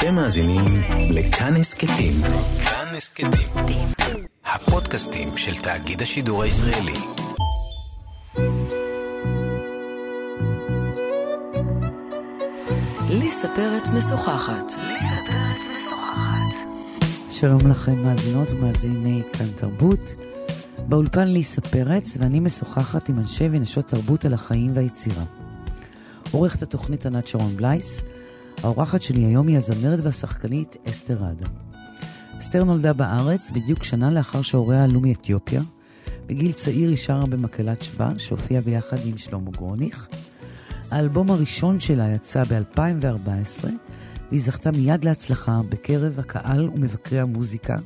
אתם מאזינים לכאן הסכתים. כאן הסכתים. הפודקאסטים של תאגיד השידור הישראלי. ליסה פרץ משוחחת. שלום לכם, מאזינות ומאזיני כאן תרבות. באולפן ליסה פרץ, ואני משוחחת עם אנשי ונשות תרבות על החיים והיצירה. עורכת התוכנית ענת שרון בלייס, האורחת שלי היום היא הזמרת והשחקנית אסתר עדה. אסתר נולדה בארץ בדיוק שנה לאחר שהוריה עלו מאתיופיה. בגיל צעיר היא שרה במקהלת שבא, שהופיעה ביחד עם שלמה גרוניך. האלבום הראשון שלה יצא ב-2014, והיא זכתה מיד להצלחה בקרב הקהל ומבקרי המוזיקה,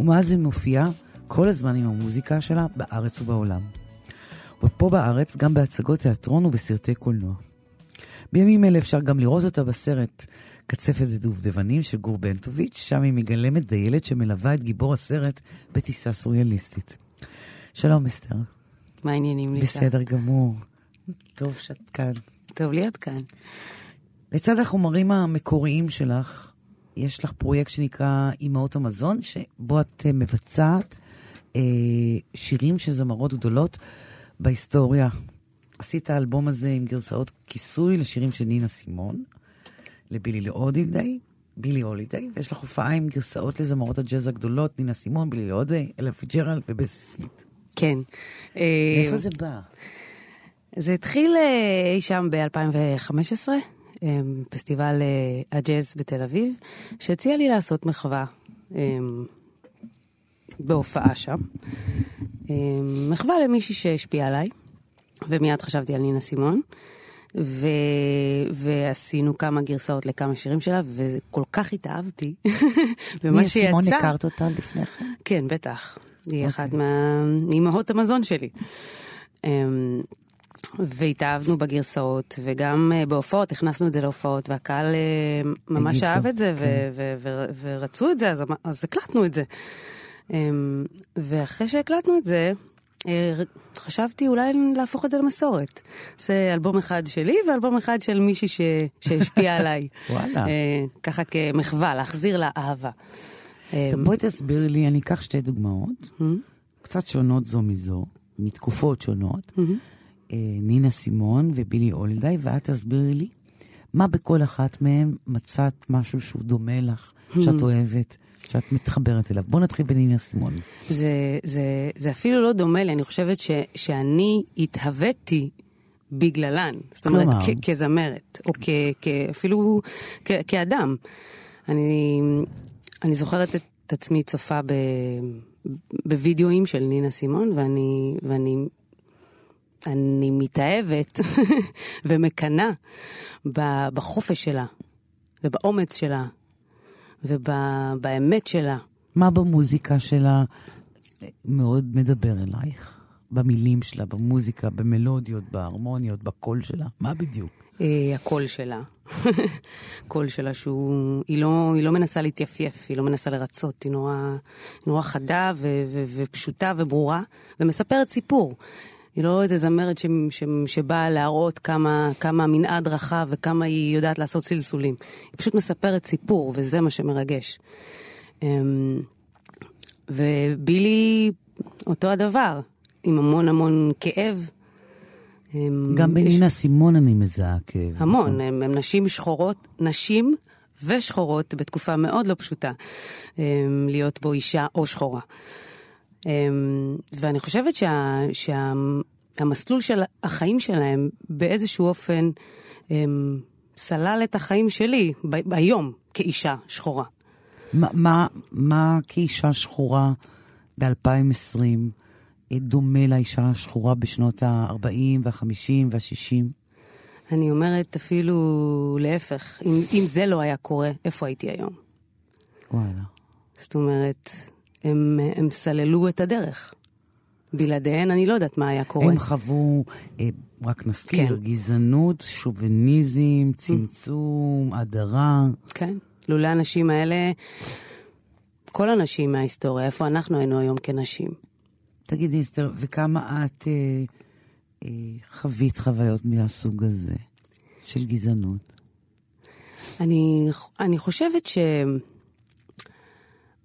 ומאז היא מופיעה כל הזמן עם המוזיקה שלה בארץ ובעולם. ופה בארץ גם בהצגות תיאטרון ובסרטי קולנוע. בימים אלה אפשר גם לראות אותה בסרט קצפת ודובדבנים של גור בנטוביץ', שם היא מגלמת דיילת שמלווה את גיבור הסרט בטיסה סוריאליסטית. שלום אסתר. מה העניינים, ליסה? בסדר גמור. טוב שאת כאן. טוב להיות כאן. לצד החומרים המקוריים שלך, יש לך פרויקט שנקרא אימהות המזון, שבו את אה, מבצעת אה, שירים של זמרות גדולות בהיסטוריה. עשית האלבום הזה עם גרסאות כיסוי לשירים של נינה סימון, לבילי הולידיי, בילי הולידיי, ויש לך הופעה עם גרסאות לזמרות הג'אז הגדולות, נינה סימון, בילי הולידיי, אלה פיג'רל ובסי סמית. כן. מאיפה אה, זה בא? זה התחיל אה, אי שם ב-2015, אה, פסטיבל אה, הג'אז בתל אביב, שהציע לי לעשות מחווה אה, בהופעה שם. אה, מחווה למישהי שהשפיעה עליי, ומיד חשבתי על נינה סימון. ו... ועשינו כמה גרסאות לכמה שירים שלה, וכל כך התאהבתי במה נינה שיצא. סימון הכרת אותה לפני כן? כן, בטח. היא אוקיי. אחת מאימהות המזון שלי. אמ, והתאהבנו בגרסאות, וגם אה, בהופעות, הכנסנו את זה להופעות, והקהל אה, ממש אהב את זה, ו- כן. ו- ו- ורצו את זה, אז, אמ- אז הקלטנו את זה. אמ, ואחרי שהקלטנו את זה, אה, חשבתי אולי להפוך את זה למסורת. זה אלבום אחד שלי ואלבום אחד של מישהי ש- שהשפיע עליי. וואלה. אה, ככה כמחווה, להחזיר לה אהבה. טוב, בואי תסבירי לי, אני אקח שתי דוגמאות, קצת שונות זו מזו, מתקופות שונות. אה, נינה סימון ובילי הולידיי, ואת תסבירי לי מה בכל אחת מהן מצאת משהו שהוא דומה לך, שאת אוהבת, שאת מתחברת אליו. בואו נתחיל בנינה סימון. זה, זה, זה אפילו לא דומה לי, אני חושבת ש, שאני התהוויתי בגללן. זאת אומרת, כלומר? כ- כזמרת, או כ, כ, אפילו כ, כאדם. אני, אני זוכרת את עצמי צופה ב, בווידאוים של נינה סימון, ואני, ואני אני מתאהבת ומקנאה בחופש שלה, ובאומץ שלה, ובאמת שלה. מה במוזיקה שלה מאוד מדבר אלייך? במילים שלה, במוזיקה, במלודיות, בהרמוניות, בקול שלה? מה בדיוק? אה, הקול שלה. הקול שלה שהוא... היא לא, היא לא מנסה להתייפייף, היא לא מנסה לרצות, היא נורא, נורא חדה ו, ו, ופשוטה וברורה, ומספרת סיפור. היא לא איזה זמרת ש, ש, שבאה להראות כמה, כמה מנעד רחב וכמה היא יודעת לעשות סלסולים. היא פשוט מספרת סיפור, וזה מה שמרגש. אמ, ובילי, אותו הדבר, עם המון המון כאב. אמ, גם יש- בנינה סימון אני מזהה כאב. המון, הם, הם נשים שחורות, נשים ושחורות בתקופה מאוד לא פשוטה הם, להיות בו אישה או שחורה. הם, ואני חושבת שה, שהמסלול של החיים שלהם באיזשהו אופן הם, סלל את החיים שלי ב, היום כאישה שחורה. מה, מה, מה כאישה שחורה ב-2020 דומה לאישה השחורה בשנות ה-40 וה-50 וה-60? אני אומרת אפילו להפך, אם, אם זה לא היה קורה, איפה הייתי היום? וואלה. זאת אומרת, הם, הם סללו את הדרך. בלעדיהן אני לא יודעת מה היה קורה. הם חוו, אה, רק נזכיר, כן. גזענות, שוביניזם, צמצום, הדרה. כן. לולא האנשים האלה, כל הנשים מההיסטוריה, איפה אנחנו היינו היום כנשים? תגידי, אסתר, וכמה את אה, אה, חווית חוויות מהסוג הזה של גזענות? אני, אני חושבת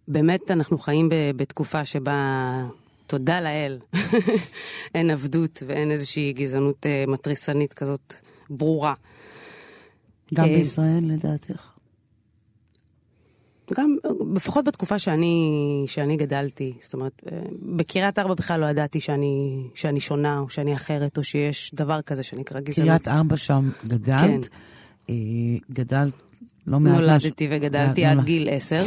שבאמת אנחנו חיים בתקופה שבה, תודה לאל, אין עבדות ואין איזושהי גזענות אה, מתריסנית כזאת ברורה. גם אה, בישראל, לדעתך? גם, לפחות בתקופה שאני, שאני גדלתי, זאת אומרת, אה, בקריית ארבע בכלל לא ידעתי שאני, שאני שונה, או שאני אחרת, או שיש דבר כזה שנקרא גזענות. קריית ארבע שם גדלת? כן. גדלת לא מעט... נולדתי וגדלתי עד נולד- גיל עשר,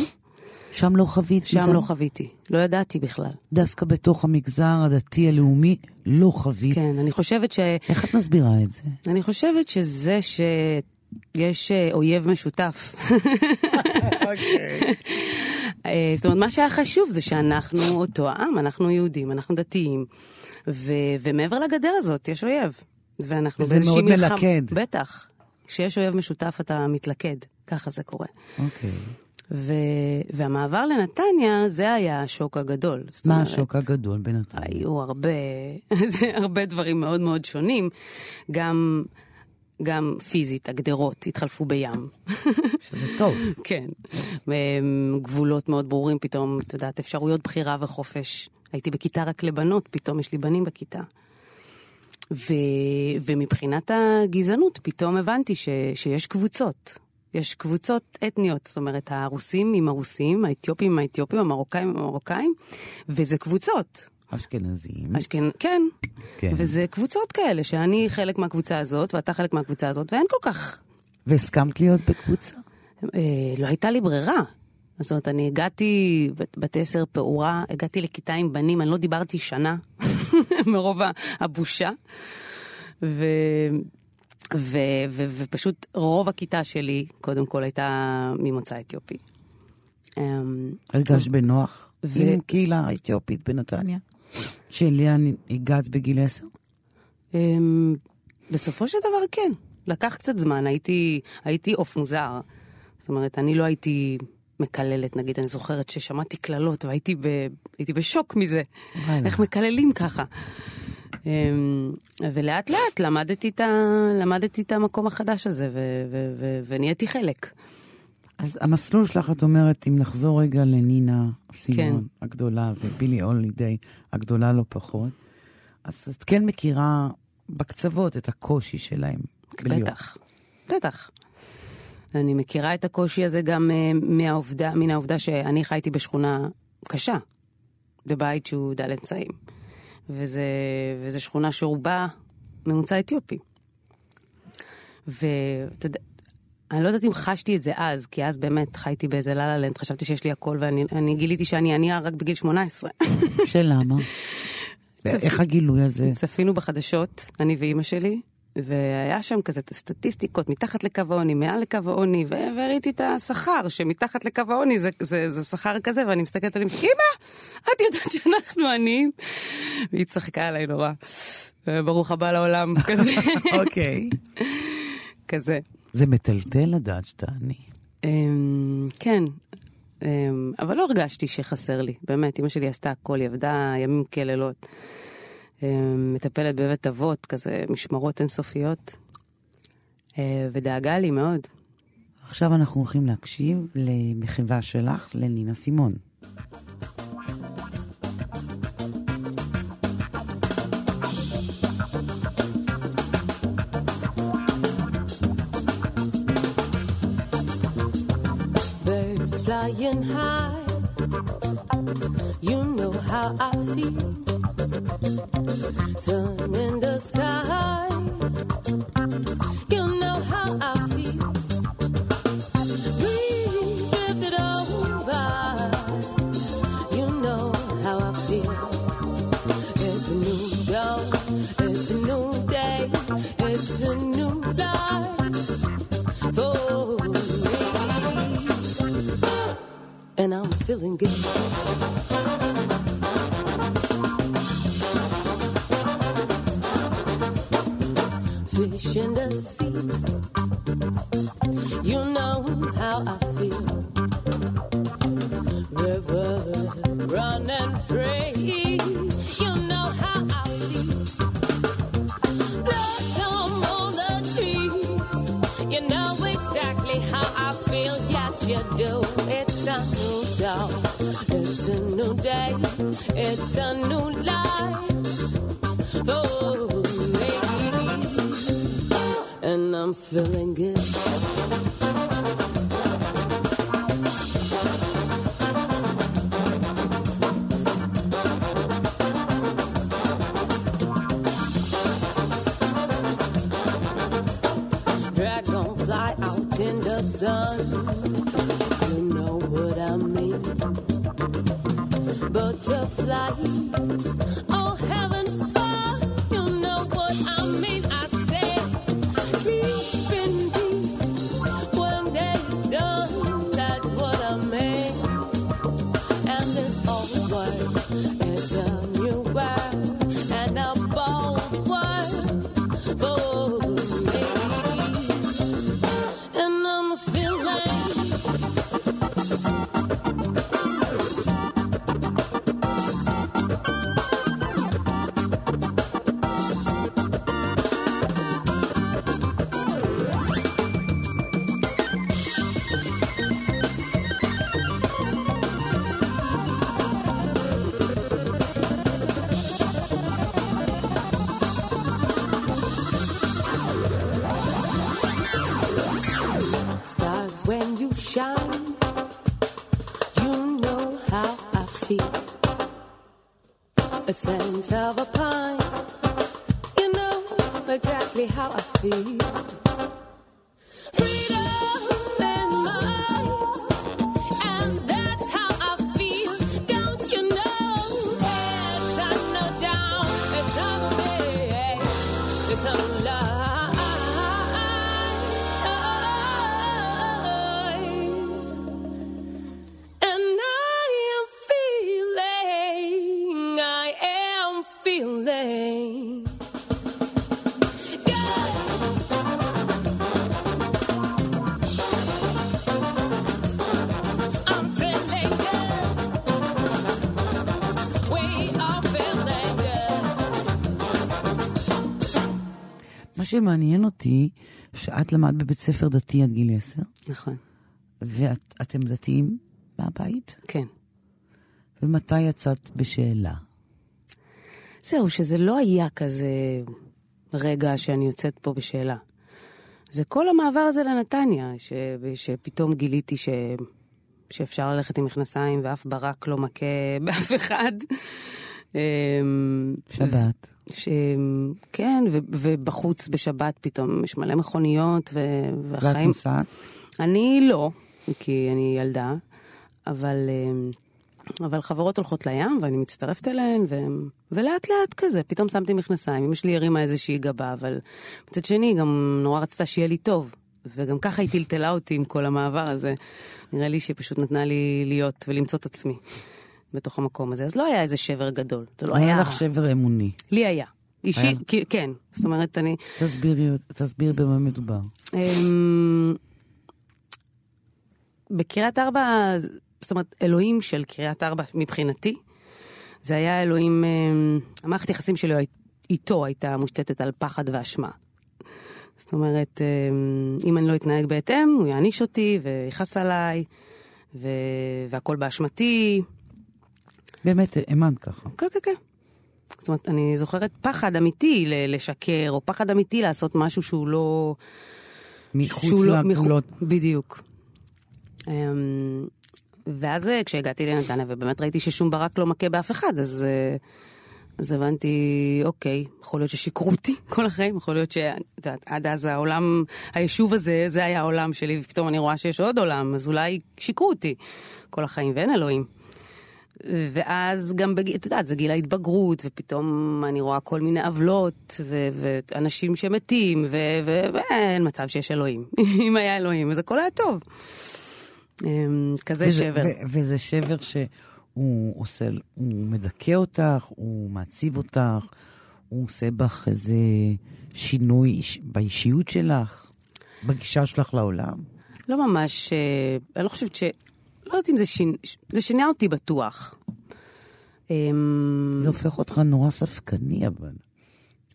שם לא חווית שם גזענות? לא חוויתי, לא ידעתי בכלל. דווקא בתוך המגזר הדתי הלאומי לא חווית. כן, אני חושבת ש... איך את מסבירה את זה? אני חושבת שזה שיש אה, אויב משותף. אה, זאת אומרת, מה שהיה חשוב זה שאנחנו אותו העם, אנחנו יהודים, אנחנו דתיים, ו- ומעבר לגדר הזאת יש אויב. ואנחנו באיזושהי מאוד מלחמה- מלכד. בטח. כשיש אויב משותף אתה מתלכד, ככה זה קורה. אוקיי. ו- והמעבר לנתניה, זה היה השוק הגדול. מה אומרת, השוק הגדול בינתיים? היו הרבה, הרבה דברים מאוד מאוד שונים. גם, גם פיזית, הגדרות התחלפו בים. שזה טוב. כן. גבולות מאוד ברורים, פתאום, את יודעת, אפשרויות בחירה וחופש. הייתי בכיתה רק לבנות, פתאום יש לי בנים בכיתה. ו, ומבחינת הגזענות, פתאום הבנתי ש, שיש קבוצות. יש קבוצות אתניות, זאת אומרת, הרוסים עם הרוסים, האתיופים עם האתיופים, המרוקאים עם המרוקאים, וזה קבוצות. אשכנזים. אשכנ... כן. כן. וזה קבוצות כאלה, שאני חלק מהקבוצה הזאת, ואתה חלק מהקבוצה הזאת, ואין כל כך... והסכמת להיות בקבוצה? אה, לא הייתה לי ברירה. זאת אומרת, אני הגעתי, בת- בת עשר פעורה, הגעתי לכיתה עם בנים, אני לא דיברתי שנה, מרוב הבושה. ו... ו... ו... ופשוט רוב הכיתה שלי, קודם כל, הייתה ממוצא אתיופי. אמ, הרגשת בנוח ו- עם קהילה האתיופית בנתניה? שאליה הגעת בגיל עשר? אמ, בסופו של דבר כן. לקח קצת זמן, הייתי, הייתי עוף מוזר. זאת אומרת, אני לא הייתי מקללת, נגיד, אני זוכרת ששמעתי קללות והייתי ב, בשוק מזה. וואלה. איך מקללים ככה. אמ, ולאט לאט למדתי את, ה, למדתי את המקום החדש הזה ו, ו, ו, ונהייתי חלק. אז המסלול שלך, את אומרת, אם נחזור רגע לנינה סימון כן. הגדולה ובילי הולידיי הגדולה לא פחות, אז את כן מכירה בקצוות את הקושי שלהם. בטח, בטח. אני מכירה את הקושי הזה גם אה, מהעובדה, מן העובדה שאני חייתי בשכונה קשה, בבית שהוא דל אמצעים. וזה, וזה שכונה שרובה ממוצא אתיופי. ואתה יודע, אני לא יודעת אם חשתי את זה אז, כי אז באמת חייתי באיזה לה לנד, חשבתי שיש לי הכל, ואני אני גיליתי שאני ענייה רק בגיל 18. שלמה? איך הגילוי הזה? צפינו בחדשות, אני ואימא שלי, והיה שם כזה את הסטטיסטיקות, מתחת לקו העוני, מעל לקו העוני, וראיתי את השכר, שמתחת לקו העוני זה, זה, זה שכר כזה, ואני מסתכלת עליהם, אמא, את יודעת שאנחנו עניים? והיא צחקה עליי נורא. ברוך הבא לעולם, כזה, אוקיי. כזה. זה מטלטל לדעת שאתה עני. אמ, כן, אמ, אבל לא הרגשתי שחסר לי, באמת, אמא שלי עשתה הכל, היא עבדה ימים כלילות. אמ, מטפלת בבית אבות, כזה משמרות אינסופיות, אה, ודאגה לי מאוד. עכשיו אנחנו הולכים להקשיב למחווה שלך לנינה סימון. Birds flying high. You know how I feel. Sun in the sky. You know how I feel. You know how I feel. It's a new dawn. It's a new day. It's a new life for me and I'm feeling good. Fish in the sea, you know how I feel. River running free, you know how I feel. Blossom on the trees, you know exactly how I feel, yes you do. It's a new dawn, it's a new day, it's a new life. For feeling good. happy. שמעניין אותי, שאת למדת בבית ספר דתי עד גיל עשר, נכון, ואתם דתיים מהבית, כן. ומתי יצאת בשאלה? זהו, שזה לא היה כזה רגע שאני יוצאת פה בשאלה. זה כל המעבר הזה לנתניה, ש... שפתאום גיליתי ש... שאפשר ללכת עם מכנסיים ואף ברק לא מכה באף אחד. אמ, שבת. ש... כן, ו... ובחוץ בשבת פתאום יש מלא מכוניות, ו... ואת והחיים... נוסעת? אני לא, כי אני ילדה, אבל, אמ, אבל חברות הולכות לים ואני מצטרפת אליהן, ו... ולאט לאט כזה, פתאום שמתי מכנסיים, אמא שלי הרימה איזושהי גבה, אבל מצד שני גם נורא רצתה שיהיה לי טוב, וגם ככה היא טלטלה אותי עם כל המעבר הזה. נראה לי שהיא פשוט נתנה לי להיות ולמצוא את עצמי בתוך המקום הזה. אז לא היה איזה שבר גדול, זה לא היה היה... לך שבר אמוני. לי היה. אישי, היה? כי- כן, זאת אומרת, אני... תסבירי, תסביר במה מדובר. אמ, בקריית ארבע, זאת אומרת, אלוהים של קריית ארבע מבחינתי, זה היה אלוהים, אמ, המערכת יחסים שלו איתו הייתה מושתתת על פחד ואשמה. זאת אומרת, אמ, אם אני לא אתנהג בהתאם, הוא יעניש אותי ויכעס עליי, ו... והכל באשמתי. באמת, האמנת ככה. כן, כן, כן. זאת אומרת, אני זוכרת פחד אמיתי ל- לשקר, או פחד אמיתי לעשות משהו שהוא לא... מחוץ לא- לגבולות. מחו- בדיוק. אמ, ואז אה, כשהגעתי לנתניה ובאמת ראיתי ששום ברק לא מכה באף אחד, אז, אה, אז הבנתי, אוקיי, יכול להיות ששיקרו אותי כל החיים, יכול להיות שאת יודעת, עד אז העולם, היישוב הזה, זה היה העולם שלי, ופתאום אני רואה שיש עוד עולם, אז אולי שיקרו אותי כל החיים, ואין אלוהים. ואז גם, בג... את יודעת, זה גיל ההתבגרות, ופתאום אני רואה כל מיני עוולות, ו- ואנשים שמתים, ו- ו- ואין מצב שיש אלוהים. אם היה אלוהים, אז הכל היה טוב. אמ, כזה וזה- שבר. ו- וזה שבר שהוא עושה, הוא מדכא אותך, הוא מעציב אותך, הוא עושה בך איזה שינוי איש- באישיות שלך, בגישה שלך לעולם. לא ממש, אה, אני לא חושבת ש... יודעת אם זה שינה, זה שינה אותי בטוח. אמ, זה הופך אותך נורא ספקני, אבל.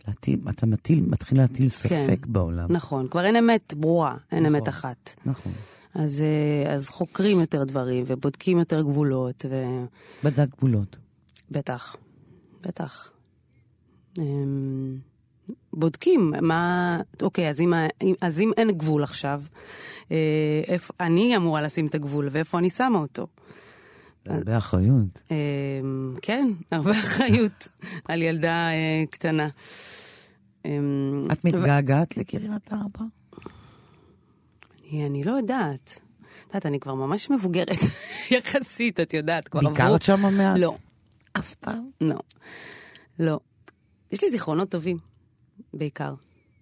להטיל, אתה מטיל, מתחיל להטיל ספק בעולם. נכון, כבר אין אמת ברורה, אין נכון. אמת אחת. נכון. אז, אה, אז חוקרים יותר דברים ובודקים יותר גבולות, בדק גבולות. ובטח, בטח. בודקים מה, אוקיי, אז אם, אז אם אין גבול עכשיו, אה, איפה, אני אמורה לשים את הגבול, ואיפה אני שמה אותו? הרבה אחריות. אמ, כן, הרבה אחריות על ילדה אה, קטנה. אמ, את מתגעגעת לקריית ארבע? אני, אני לא יודעת. את יודעת, אני כבר ממש מבוגרת, יחסית, את יודעת, כבר עברו... ביקרת שם מאז? לא, אף פעם? לא. לא. יש לי זיכרונות טובים, בעיקר.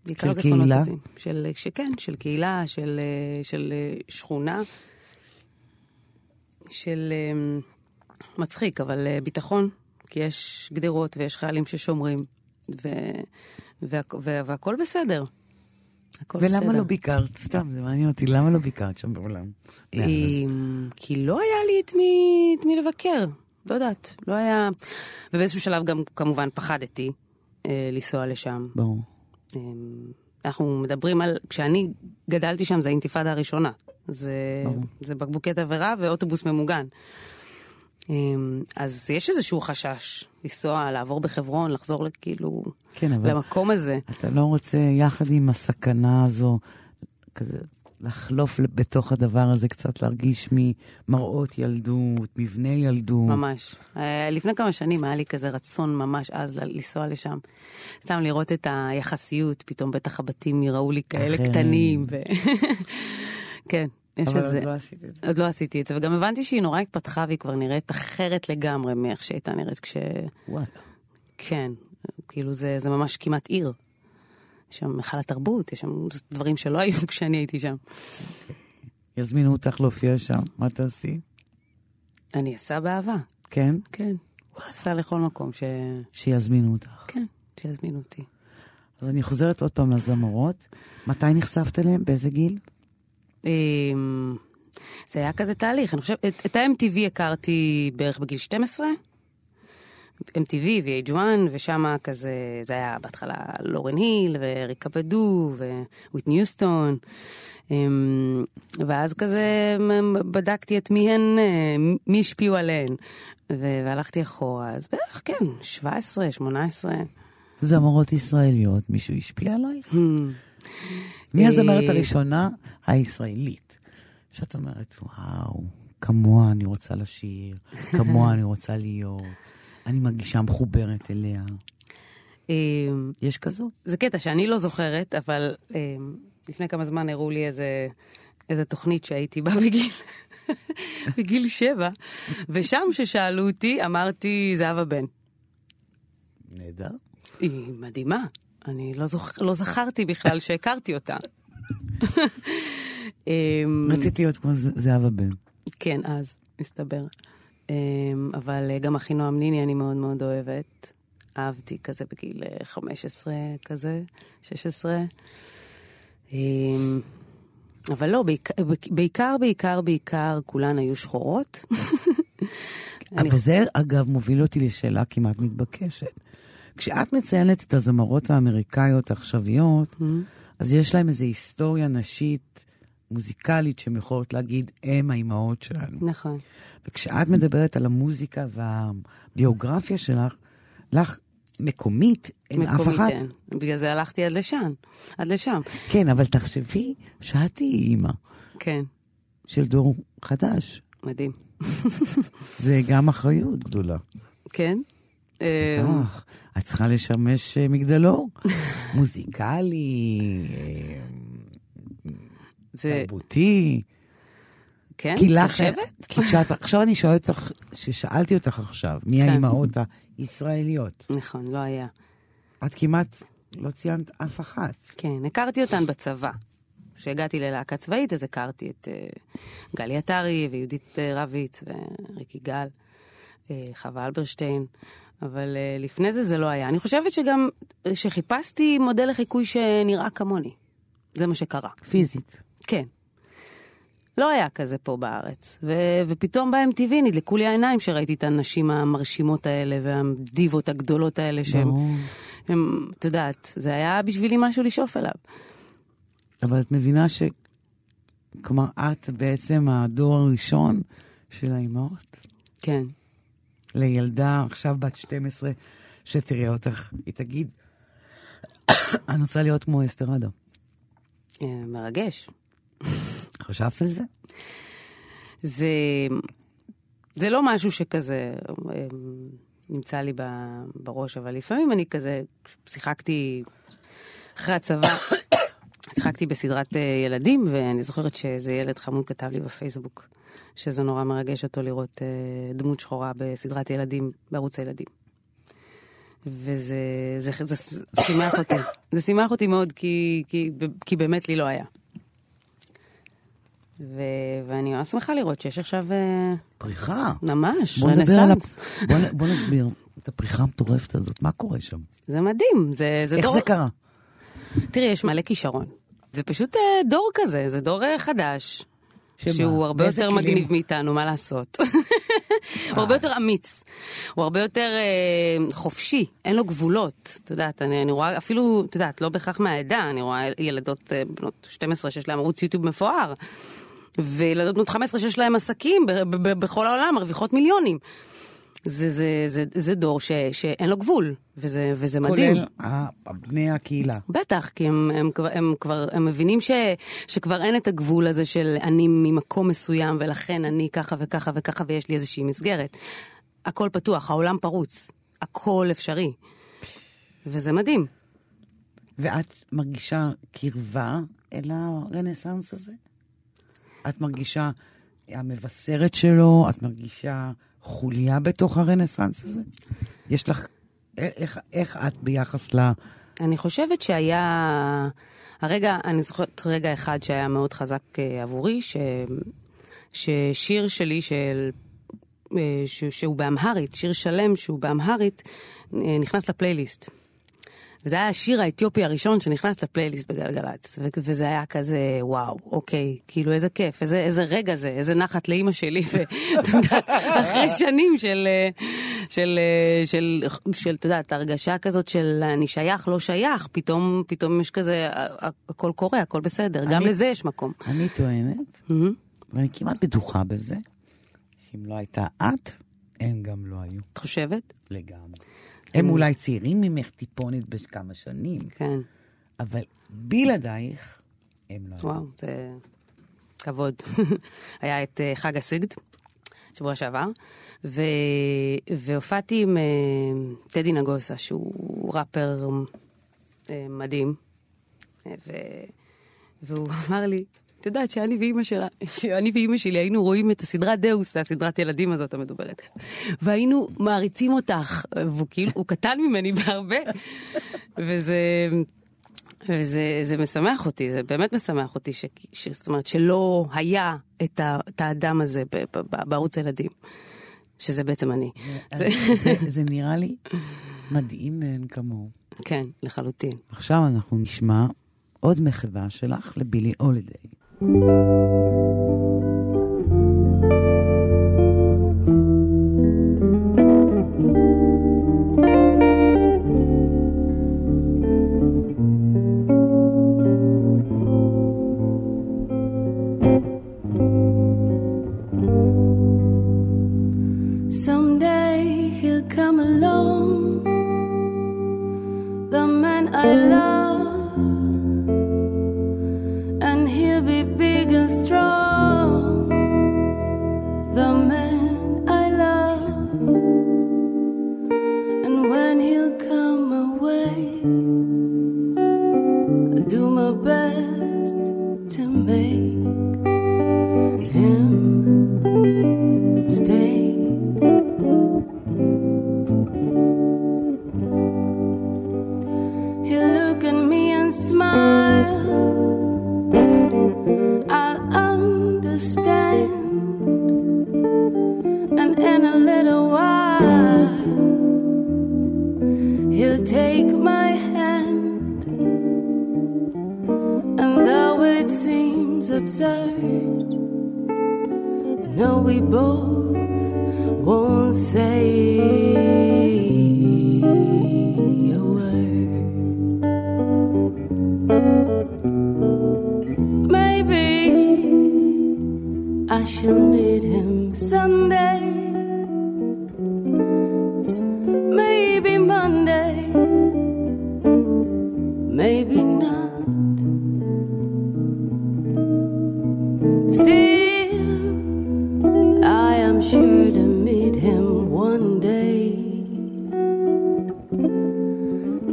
בעיקר של זיכרונות קהילה? טובים. של, שכן, של קהילה, של, אה, של אה, שכונה, של אה, מצחיק, אבל אה, ביטחון, כי יש גדרות ויש חיילים ששומרים, ו, וה, וה, והכל בסדר. הכל ולמה בסדר. לא ביקרת? סתם, זה מעניין אותי, למה לא ביקרת שם בעולם? מאז? אמ, כי לא היה לי את מי, את מי לבקר, לא יודעת, לא היה... ובאיזשהו שלב גם כמובן פחדתי אה, לנסוע לשם. ברור. אמ, אנחנו מדברים על, כשאני גדלתי שם זה האינתיפאדה הראשונה. זה, ברור. זה בקבוקי תבערה ואוטובוס ממוגן. אמ, אז יש איזשהו חשש לנסוע, לעבור בחברון, לחזור כאילו כן, אבל למקום הזה. אתה לא רוצה יחד עם הסכנה הזו, כזה, לחלוף בתוך הדבר הזה, קצת להרגיש ממראות ילדות, מבנה ילדות. ממש. אה, לפני כמה שנים היה לי כזה רצון ממש אז לנסוע לשם. סתם לראות את היחסיות, פתאום בטח הבתים יראו לי כאלה אחרת. קטנים. ו... כן, יש אבל איזה... עוד לא עשית את זה. עוד לא עשיתי את זה, וגם הבנתי שהיא נורא התפתחה והיא כבר נראית אחרת לגמרי מאיך שהייתה נראית כש... וואלה. כן, כאילו זה, זה ממש כמעט עיר. יש שם היכל התרבות, יש שם דברים שלא היו כשאני הייתי שם. יזמינו אותך להופיע שם, מה תעשי? אני אסע באהבה, כן? כן. אסע לכל מקום ש... שיזמינו אותך. כן, שיזמינו אותי. אז אני חוזרת עוד פעם לזמרות. מתי נחשפת אליהם? באיזה גיל? אמ, זה היה כזה תהליך, אני חושבת, את, את ה-MTV הכרתי בערך בגיל 12, MTV ו-H1, ושם כזה, זה היה בהתחלה לורן היל, וריקה בדו, וויטני יוסטון, אמ, ואז כזה בדקתי את מי הן, אה, מי השפיעו עליהן, והלכתי אחורה, אז בערך, כן, 17, 18. זמרות ישראליות, מישהו השפיע עלייך? מי הזמרת אה, הראשונה הישראלית? שאת אומרת, וואו, כמוה אני רוצה לשיר, כמוה אני רוצה להיות, אני מרגישה מחוברת אליה. אמ, יש כזו? זה קטע שאני לא זוכרת, אבל אה, לפני כמה זמן הראו לי איזה, איזה תוכנית שהייתי בה בגיל, בגיל שבע, ושם ששאלו אותי, אמרתי זהבה בן. נהדר. היא מדהימה. אני לא, זוכ... לא זכרתי בכלל שהכרתי אותה. אמ, רציתי להיות כמו זהבה בן. כן, אז, מסתבר. אמ, אבל אה, גם אחינועם ניני אני מאוד מאוד אוהבת. אהבתי כזה בגיל אה, 15 כזה, 16. אמ, אבל לא, בעיקר, בעיקר, בעיקר, בעיקר, כולן היו שחורות. אני- וזה, אגב, מוביל אותי לשאלה כמעט מתבקשת. כשאת מציינת את הזמרות האמריקאיות העכשוויות, אז יש להם איזו היסטוריה נשית, מוזיקלית, שהן יכולות להגיד, הם האימהות שלנו. נכון. וכשאת מדברת על המוזיקה והביוגרפיה שלך, לך מקומית, אין אף מקומית אחת. אין. בגלל זה הלכתי עד לשם. עד לשם. כן, אבל תחשבי שאת תהיי אימא כן, של דור חדש. מדהים. זה גם אחריות גדולה. כן? אה, בטח. את צריכה לשמש אה, מגדלור. מוזיקלי, אה, זה, תרבותי. כן? כי לך... חושבת? כי כשאת, עכשיו אני שואלת אותך, ששאלתי אותך עכשיו, מי כן. האימהות הישראליות? נכון, לא היה. את כמעט לא ציינת אף אחת. כן, הכרתי אותן בצבא. כשהגעתי ללהקה צבאית, אז הכרתי את uh, גלי עטרי ויהודית uh, רביץ וריקי גל, uh, חווה אלברשטיין, אבל uh, לפני זה זה לא היה. אני חושבת שגם, שחיפשתי מודל לחיקוי שנראה כמוני. זה מה שקרה. פיזית. כן. לא היה כזה פה בארץ. ו- ופתאום ב-MTV נדלקו לי העיניים שראיתי את הנשים המרשימות האלה והדיבות הגדולות האלה שהן. הם, את יודעת, זה היה בשבילי משהו לשאוף אליו. אבל את מבינה כלומר, את בעצם הדור הראשון של האימהות? כן. לילדה עכשיו בת 12, שתראה אותך, היא תגיד, אני רוצה להיות כמו אסתר אדם. אה, מרגש. חשבת על זה? זה, זה לא משהו שכזה אה, נמצא לי בראש, אבל לפעמים אני כזה, שיחקתי אחרי הצבא, שיחקתי בסדרת אה, ילדים, ואני זוכרת שאיזה ילד חמוד כתב לי בפייסבוק, שזה נורא מרגש אותו לראות אה, דמות שחורה בסדרת ילדים בערוץ הילדים. וזה זה, זה, זה שימח אותי. זה שימח אותי מאוד, כי, כי, כי באמת לי לא היה. ו, ואני ממש שמחה לראות שיש עכשיו אה, פריחה. ממש, רנסאנס. הפ... בוא, בוא נסביר את הפריחה המטורפת הזאת, מה קורה שם? זה מדהים, זה, זה איך דור... זה קרה? תראי, יש מלא כישרון. זה פשוט אה, דור כזה, זה דור אה, חדש. שמה? שהוא הרבה יותר כלים? מגניב מאיתנו, מה לעשות? הוא הרבה יותר אמיץ, הוא הרבה יותר אה, חופשי, אין לו גבולות. את יודעת, אני, אני רואה אפילו, את יודעת, לא בהכרח מהעדה, אני רואה ילדות אה, בנות 12 שיש להן ערוץ יוטיוב מפואר, וילדות בנות 15 שיש להן עסקים בכל העולם, מרוויחות מיליונים. זה, זה, זה, זה דור ש, שאין לו גבול, וזה, וזה מדהים. כולל בני הקהילה. בטח, כי הם, הם, כבר- הם כבר, הם מבינים ש, שכבר אין את הגבול הזה של אני ממקום מסוים ולכן אני ככה וככה וככה ויש לי איזושהי מסגרת. הכל פתוח, העולם פרוץ, הכל אפשרי. וזה מדהים. ואת מרגישה קרבה אל הרנסאנס הזה? את מרגישה המבשרת שלו? את מרגישה חוליה בתוך הרנסאנס הזה? יש לך... איך, איך את ביחס ל... אני חושבת שהיה... הרגע, אני זוכרת רגע אחד שהיה מאוד חזק אה, עבורי, ש... ששיר שלי של... אה, ש... שהוא באמהרית, שיר שלם שהוא באמהרית, אה, נכנס לפלייליסט. וזה היה השיר האתיופי הראשון שנכנס לפלייליסט בגלגלצ, ו- וזה היה כזה, וואו, אוקיי, כאילו איזה כיף, איזה, איזה רגע זה, איזה נחת לאימא שלי, ואת יודעת, אחרי שנים של, אה, של, אה, של, של, את יודעת, הרגשה כזאת של אני שייך, לא שייך, פתאום, פתאום יש כזה, הכל קורה, הכל בסדר, גם אני- לזה יש מקום. אני טוענת, מהמם. ואני כמעט בטוחה בזה, שאם לא הייתה את, הם גם לא היו. את חושבת? לגמרי. הם אולי צעירים ממך טיפונת בכמה שנים, כן. אבל בלעדייך, הם לא. וואו, זה כבוד. היה את אה, חג הסיגד, שבוע שעבר, ו... והופעתי עם אה, טדי נגוסה, שהוא ראפר אה, מדהים, ו... והוא אמר לי, את יודעת שאני ואימא שלה, שאני ואימא שלי היינו רואים את הסדרת דאוס, הסדרת ילדים הזאת המדוברת, והיינו מעריצים אותך, והוא כאילו, הוא קטן ממני בהרבה, וזה... וזה זה משמח אותי, זה באמת משמח אותי, ש, ש, זאת אומרת שלא היה את, ה, את האדם הזה ב, ב, ב, בערוץ הילדים, שזה בעצם אני. זה, זה, זה נראה לי מדהים מאין כמוהו. כן, לחלוטין. עכשיו אנחנו נשמע עוד מחווה שלך לבילי הולידיי. Thank you.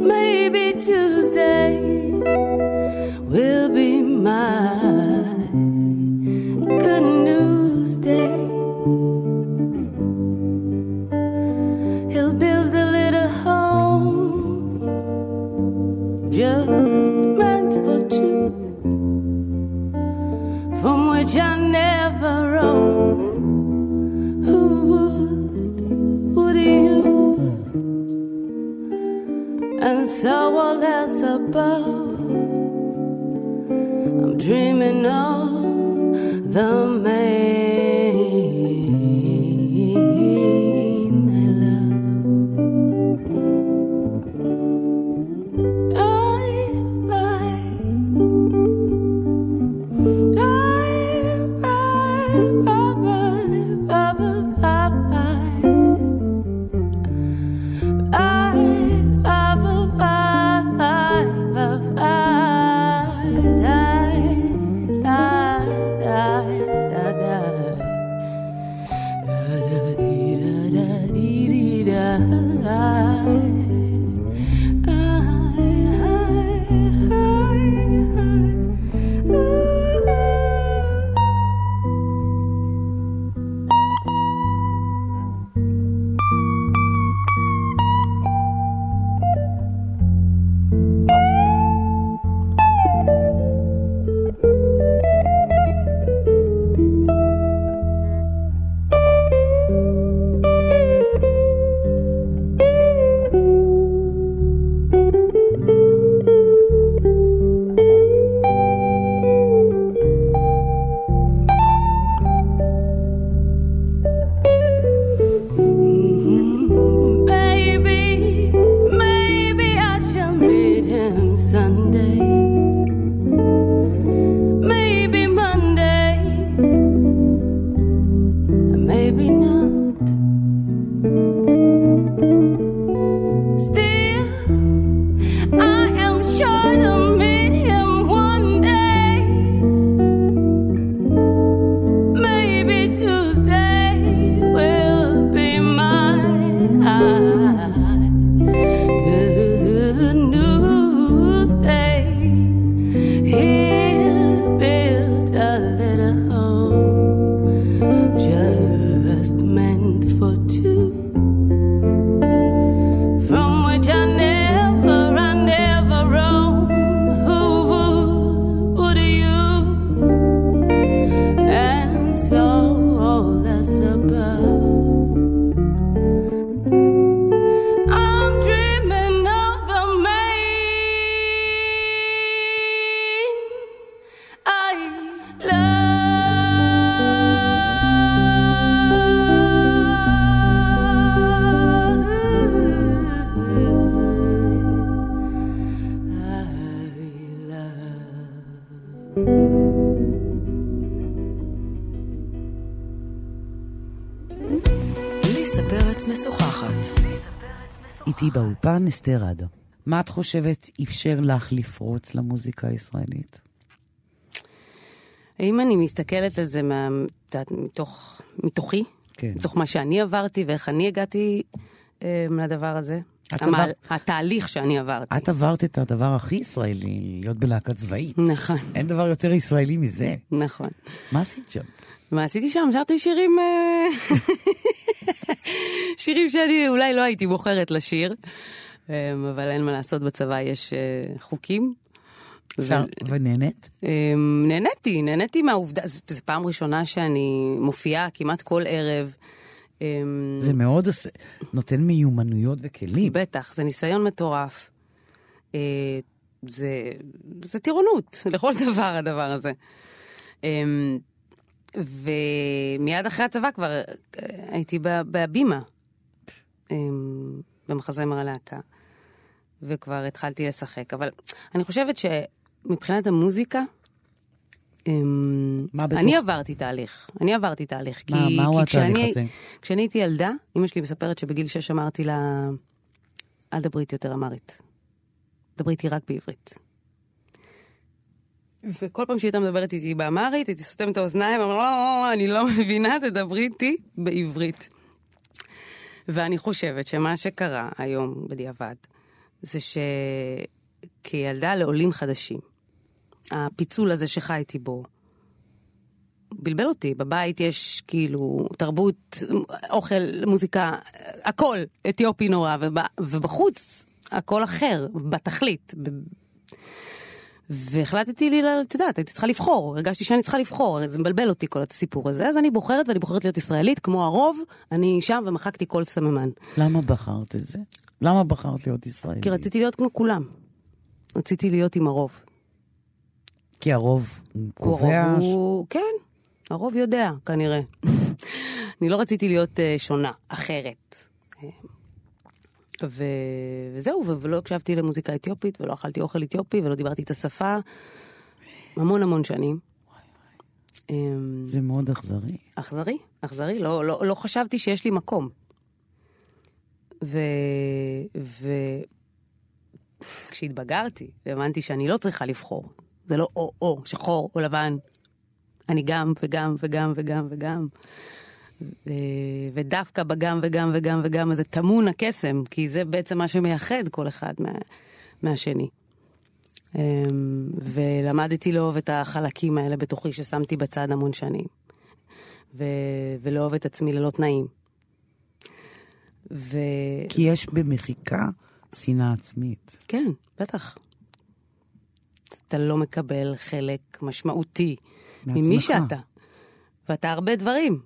Maybe Tuesday will be my good news day. And so all else above, I'm dreaming of the man אסתר עדה. מה את חושבת אפשר לך לפרוץ למוזיקה הישראלית? אם אני מסתכלת על זה מה, מתוך, מתוכי, כן. מתוך מה שאני עברתי ואיך אני הגעתי אה, לדבר הזה, עבר- התהליך שאני עברתי. את עברת את הדבר הכי ישראלי, להיות בלהקה צבאית. נכון, אין דבר יותר ישראלי מזה. נכון. מה עשית שם? מה עשיתי שם? שרתי שירים... אה, שירים שאני אולי לא הייתי בוחרת לשיר, אבל אין מה לעשות, בצבא יש אה, חוקים. שר- ונהנית? אמ, נהניתי, נהניתי מהעובדה, זו פעם ראשונה שאני מופיעה כמעט כל ערב. אמ, זה מאוד עושה, נותן מיומנויות וכלים. בטח, זה ניסיון מטורף. אה, זה, זה טירונות, לכל דבר הדבר הזה. אמ, ומיד אחרי הצבא כבר אה, הייתי בהבימה, אמ, במחזמר הלהקה, וכבר התחלתי לשחק. אבל אני חושבת שמבחינת המוזיקה, אמ, מה בתוך- אני עברתי תהליך, אני עברתי תהליך. מה- כי, מהו כי התהליך כשאני, הזה? כשאני הייתי ילדה, אמא שלי מספרת שבגיל שש אמרתי לה, אל דברי איתי יותר אמרית. דברי איתי רק בעברית. וכל פעם שהיא הייתה מדברת איתי באמרית, הייתי סותמת את האוזניים, אמרה, לא, לא, לא, אני לא מבינה, תדברי איתי בעברית. ואני חושבת שמה שקרה היום, בדיעבד, זה שכילדה לעולים חדשים, הפיצול הזה שחייתי בו, בלבל אותי. בבית יש כאילו תרבות, אוכל, מוזיקה, הכל אתיופי נורא, וב, ובחוץ הכל אחר, בתכלית. והחלטתי לי, את יודעת, הייתי צריכה לבחור, הרגשתי שאני צריכה לבחור, זה מבלבל אותי כל הסיפור הזה, אז אני בוחרת ואני בוחרת להיות ישראלית, כמו הרוב, אני שם ומחקתי כל סממן. למה בחרת את זה? למה בחרת להיות ישראלית? כי רציתי להיות כמו כולם. רציתי להיות עם הרוב. כי הרוב קובע... הרוב הוא... כן, הרוב יודע, כנראה. אני לא רציתי להיות uh, שונה, אחרת. ו... וזהו, ו- ולא הקשבתי למוזיקה אתיופית, ולא אכלתי אוכל אתיופי, ולא דיברתי את השפה. המון המון שנים. זה מאוד אכזרי. אכזרי, אכזרי, לא, לא, לא חשבתי שיש לי מקום. ו... ו... כשהתבגרתי, הבנתי שאני לא צריכה לבחור. זה לא או-או, שחור או לבן. אני גם וגם וגם וגם וגם. ו... ודווקא בגם וגם וגם וגם הזה טמון הקסם, כי זה בעצם מה שמייחד כל אחד מה... מהשני. אמ, ולמדתי לאהוב את החלקים האלה בתוכי ששמתי בצד המון שנים. ו... ולאהוב את עצמי ללא תנאים. ו... כי יש במחיקה שנאה עצמית. כן, בטח. אתה לא מקבל חלק משמעותי ממי מעצמך. שאתה. ואתה הרבה דברים.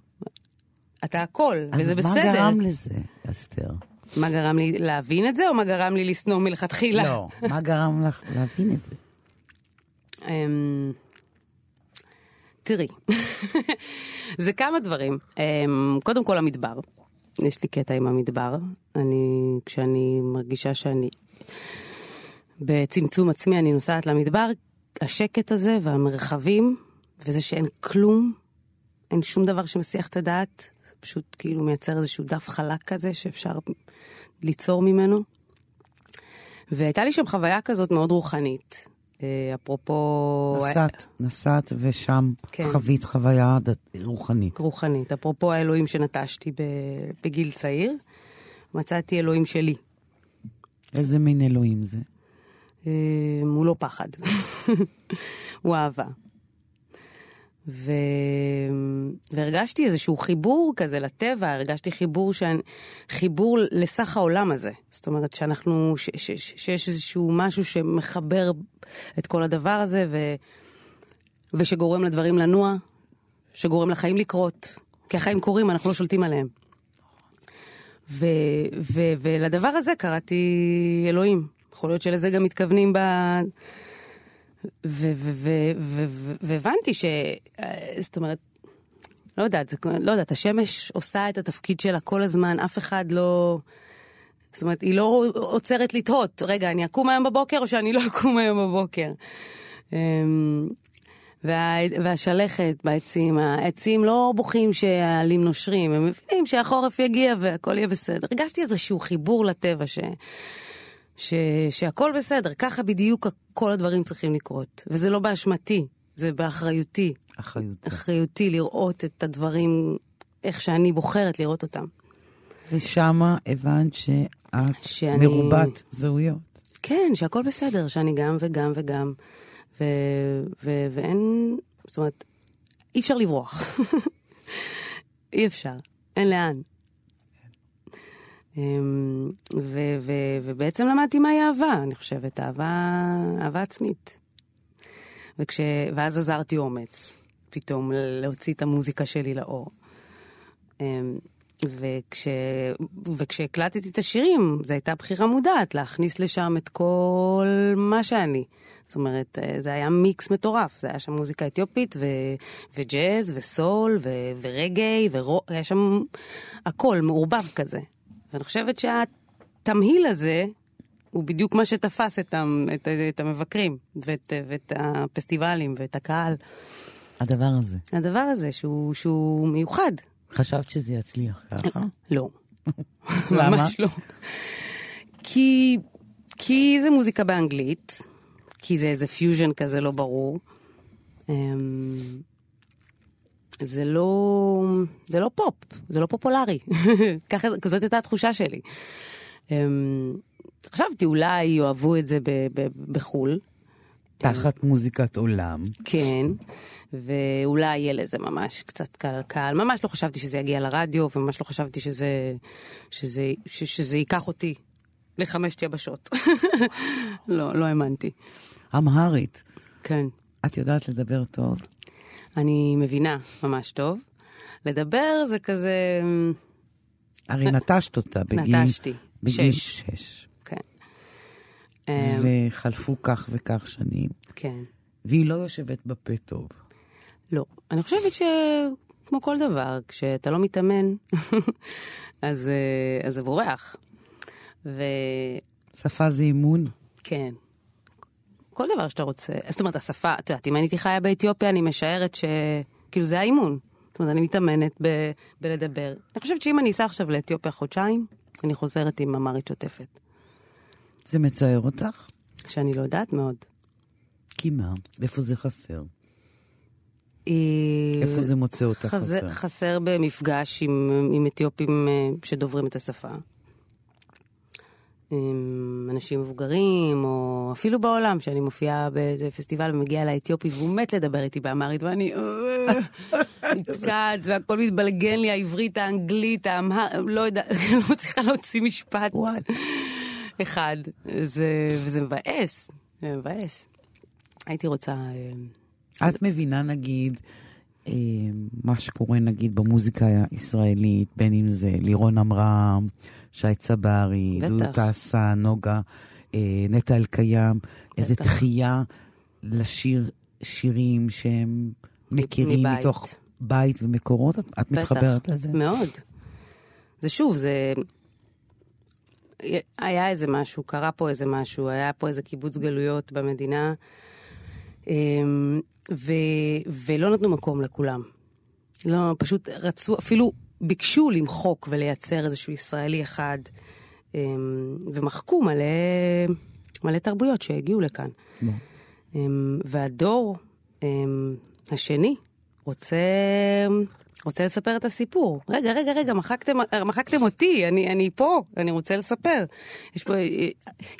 אתה הכל, וזה אז בסדר. מה גרם לזה, אסתר? מה גרם לי להבין את זה, או מה גרם לי לשנוא מלכתחילה? לא. מה גרם לך להבין את זה? אמ, תראי, זה כמה דברים. אמ, קודם כל המדבר. יש לי קטע עם המדבר. אני, כשאני מרגישה שאני בצמצום עצמי, אני נוסעת למדבר, השקט הזה והמרחבים, וזה שאין כלום, אין שום דבר שמסיח את הדעת, זה פשוט כאילו מייצר איזשהו דף חלק כזה שאפשר ליצור ממנו. והייתה לי שם חוויה כזאת מאוד רוחנית. אה, אפרופו... נסעת, נסעת ושם כן. חווית חוויה דת- רוחנית. רוחנית. אפרופו האלוהים שנטשתי בגיל צעיר, מצאתי אלוהים שלי. איזה מין אלוהים זה? אה, הוא לא פחד, הוא אהבה. ו... והרגשתי איזשהו חיבור כזה לטבע, הרגשתי חיבור, שאני... חיבור לסך העולם הזה. זאת אומרת שאנחנו, ש... ש... ש... שיש איזשהו משהו שמחבר את כל הדבר הזה ו... ושגורם לדברים לנוע, שגורם לחיים לקרות. כי החיים קורים, אנחנו לא שולטים עליהם. ו... ו... ולדבר הזה קראתי אלוהים. יכול להיות שלזה גם מתכוונים ב... והבנתי ש... אה, זאת אומרת, לא יודעת, לא יודעת, השמש עושה את התפקיד שלה כל הזמן, אף אחד לא... זאת אומרת, היא לא עוצרת לתהות, רגע, אני אקום היום בבוקר או שאני לא אקום היום בבוקר? אמ, וה, והשלכת בעצים, העצים לא בוכים שהעלים נושרים, הם מבינים שהחורף יגיע והכל יהיה בסדר. הרגשתי איזשהו חיבור לטבע ש... ש, שהכל בסדר, ככה בדיוק כל הדברים צריכים לקרות. וזה לא באשמתי, זה באחריותי. אחריות. אחריותי לראות את הדברים איך שאני בוחרת לראות אותם. ושמה הבנת שאת שאני- מרובת זהויות. כן, שהכל בסדר, שאני גם וגם וגם, ו, ו, ואין, זאת אומרת, אי אפשר לברוח. אי אפשר, אין לאן. אמ, ו, ו, ובעצם למדתי מהי אהבה, אני חושבת, אהבה, אהבה עצמית. וכש, ואז עזרתי אומץ, פתאום, להוציא את המוזיקה שלי לאור. אמ, וכש, וכשהקלטתי את השירים, זו הייתה בחירה מודעת, להכניס לשם את כל מה שאני. זאת אומרת, אה, זה היה מיקס מטורף, זה היה שם מוזיקה אתיופית, ו, וג'אז, וסול, ו, ורגעי, והיה שם הכל מעורבב כזה. ואני חושבת שהתמהיל הזה הוא בדיוק מה שתפס את, ה, את, את המבקרים, ואת, ואת הפסטיבלים, ואת הקהל. הדבר הזה. הדבר הזה, שהוא, שהוא מיוחד. חשבת שזה יצליח ככה? לא. למה? ממש לא. כי, כי זה מוזיקה באנגלית, כי זה איזה פיוז'ן כזה לא ברור. אמ, זה לא, זה לא פופ, זה לא פופולרי. ככה, זאת הייתה התחושה שלי. אמ, חשבתי, אולי יאהבו את זה ב- ב- בחו"ל, תחת מוזיקת עולם. כן, ואולי יהיה לזה ממש קצת קהל קהל. ממש לא חשבתי שזה יגיע לרדיו, וממש לא חשבתי שזה, שזה, ש, שזה ייקח אותי לחמשת יבשות. לא, לא האמנתי. אמהרית. כן. את יודעת לדבר טוב? אני מבינה ממש טוב. לדבר זה כזה... הרי נטשת אותה בגיל... נטשתי. בגיל שש. שש. כן. אמ, וחלפו כך וכך שנים, כן. והיא לא יושבת בפה טוב. לא. אני חושבת שכמו כל דבר, כשאתה לא מתאמן, אז, אה, אז זה בורח. וכן, שפה זה אימון? כל דבר שאתה רוצה. זאת אומרת, השפה, את יודעת, אם הייתי חיה באתיופיה, אני משערת שכאילו זה האימון. זאת אומרת, אני מתאמנת ב... בלדבר. אני חושבת שאם אני אסע עכשיו לאתיופיה חודשיים, אני חוזרת עם אמרית שוטפת. זה מצער אותך? שאני לא יודעת מאוד. כי מה? איפה זה חסר? אה, איפה זה מוצא אותך חסר? חסר? חסר במפגש עם, עם אתיופים אה, שדוברים את השפה. אנשים מבוגרים, או אפילו בעולם, שאני מופיעה באיזה פסטיבל ומגיע לאתיופי והוא מת לדבר איתי באמרית, ואני אה, נתקעת, והכל מתבלגן לי, העברית, האנגלית, האמהר, לא יודעת, לא מצליחה להוציא משפט. אחד. זה, וזה מבאס, זה מבאס. הייתי רוצה... אה, את מבינה, נגיד, מה שקורה, נגיד, במוזיקה הישראלית, בין אם זה לירון עמרם, שי צברי. דודו טסה, נוגה, אה, נטע אלקיים, איזו בטח. דחייה לשיר שירים שהם מכירים מבית. מתוך בית ומקורות? את- את בטח. מתחברת לזה? מאוד. זה שוב, זה... היה איזה משהו, קרה פה איזה משהו, היה פה איזה קיבוץ גלויות במדינה, אמ, ו... ולא נתנו מקום לכולם. לא, פשוט רצו, אפילו ביקשו למחוק ולייצר איזשהו ישראלי אחד, אמ, ומחקו מלא, מלא תרבויות שהגיעו לכאן. אמ, והדור אמ, השני רוצה, רוצה לספר את הסיפור. רגע, רגע, רגע, מחקתם, מחקתם אותי, אני, אני פה, אני רוצה לספר. יש, פה,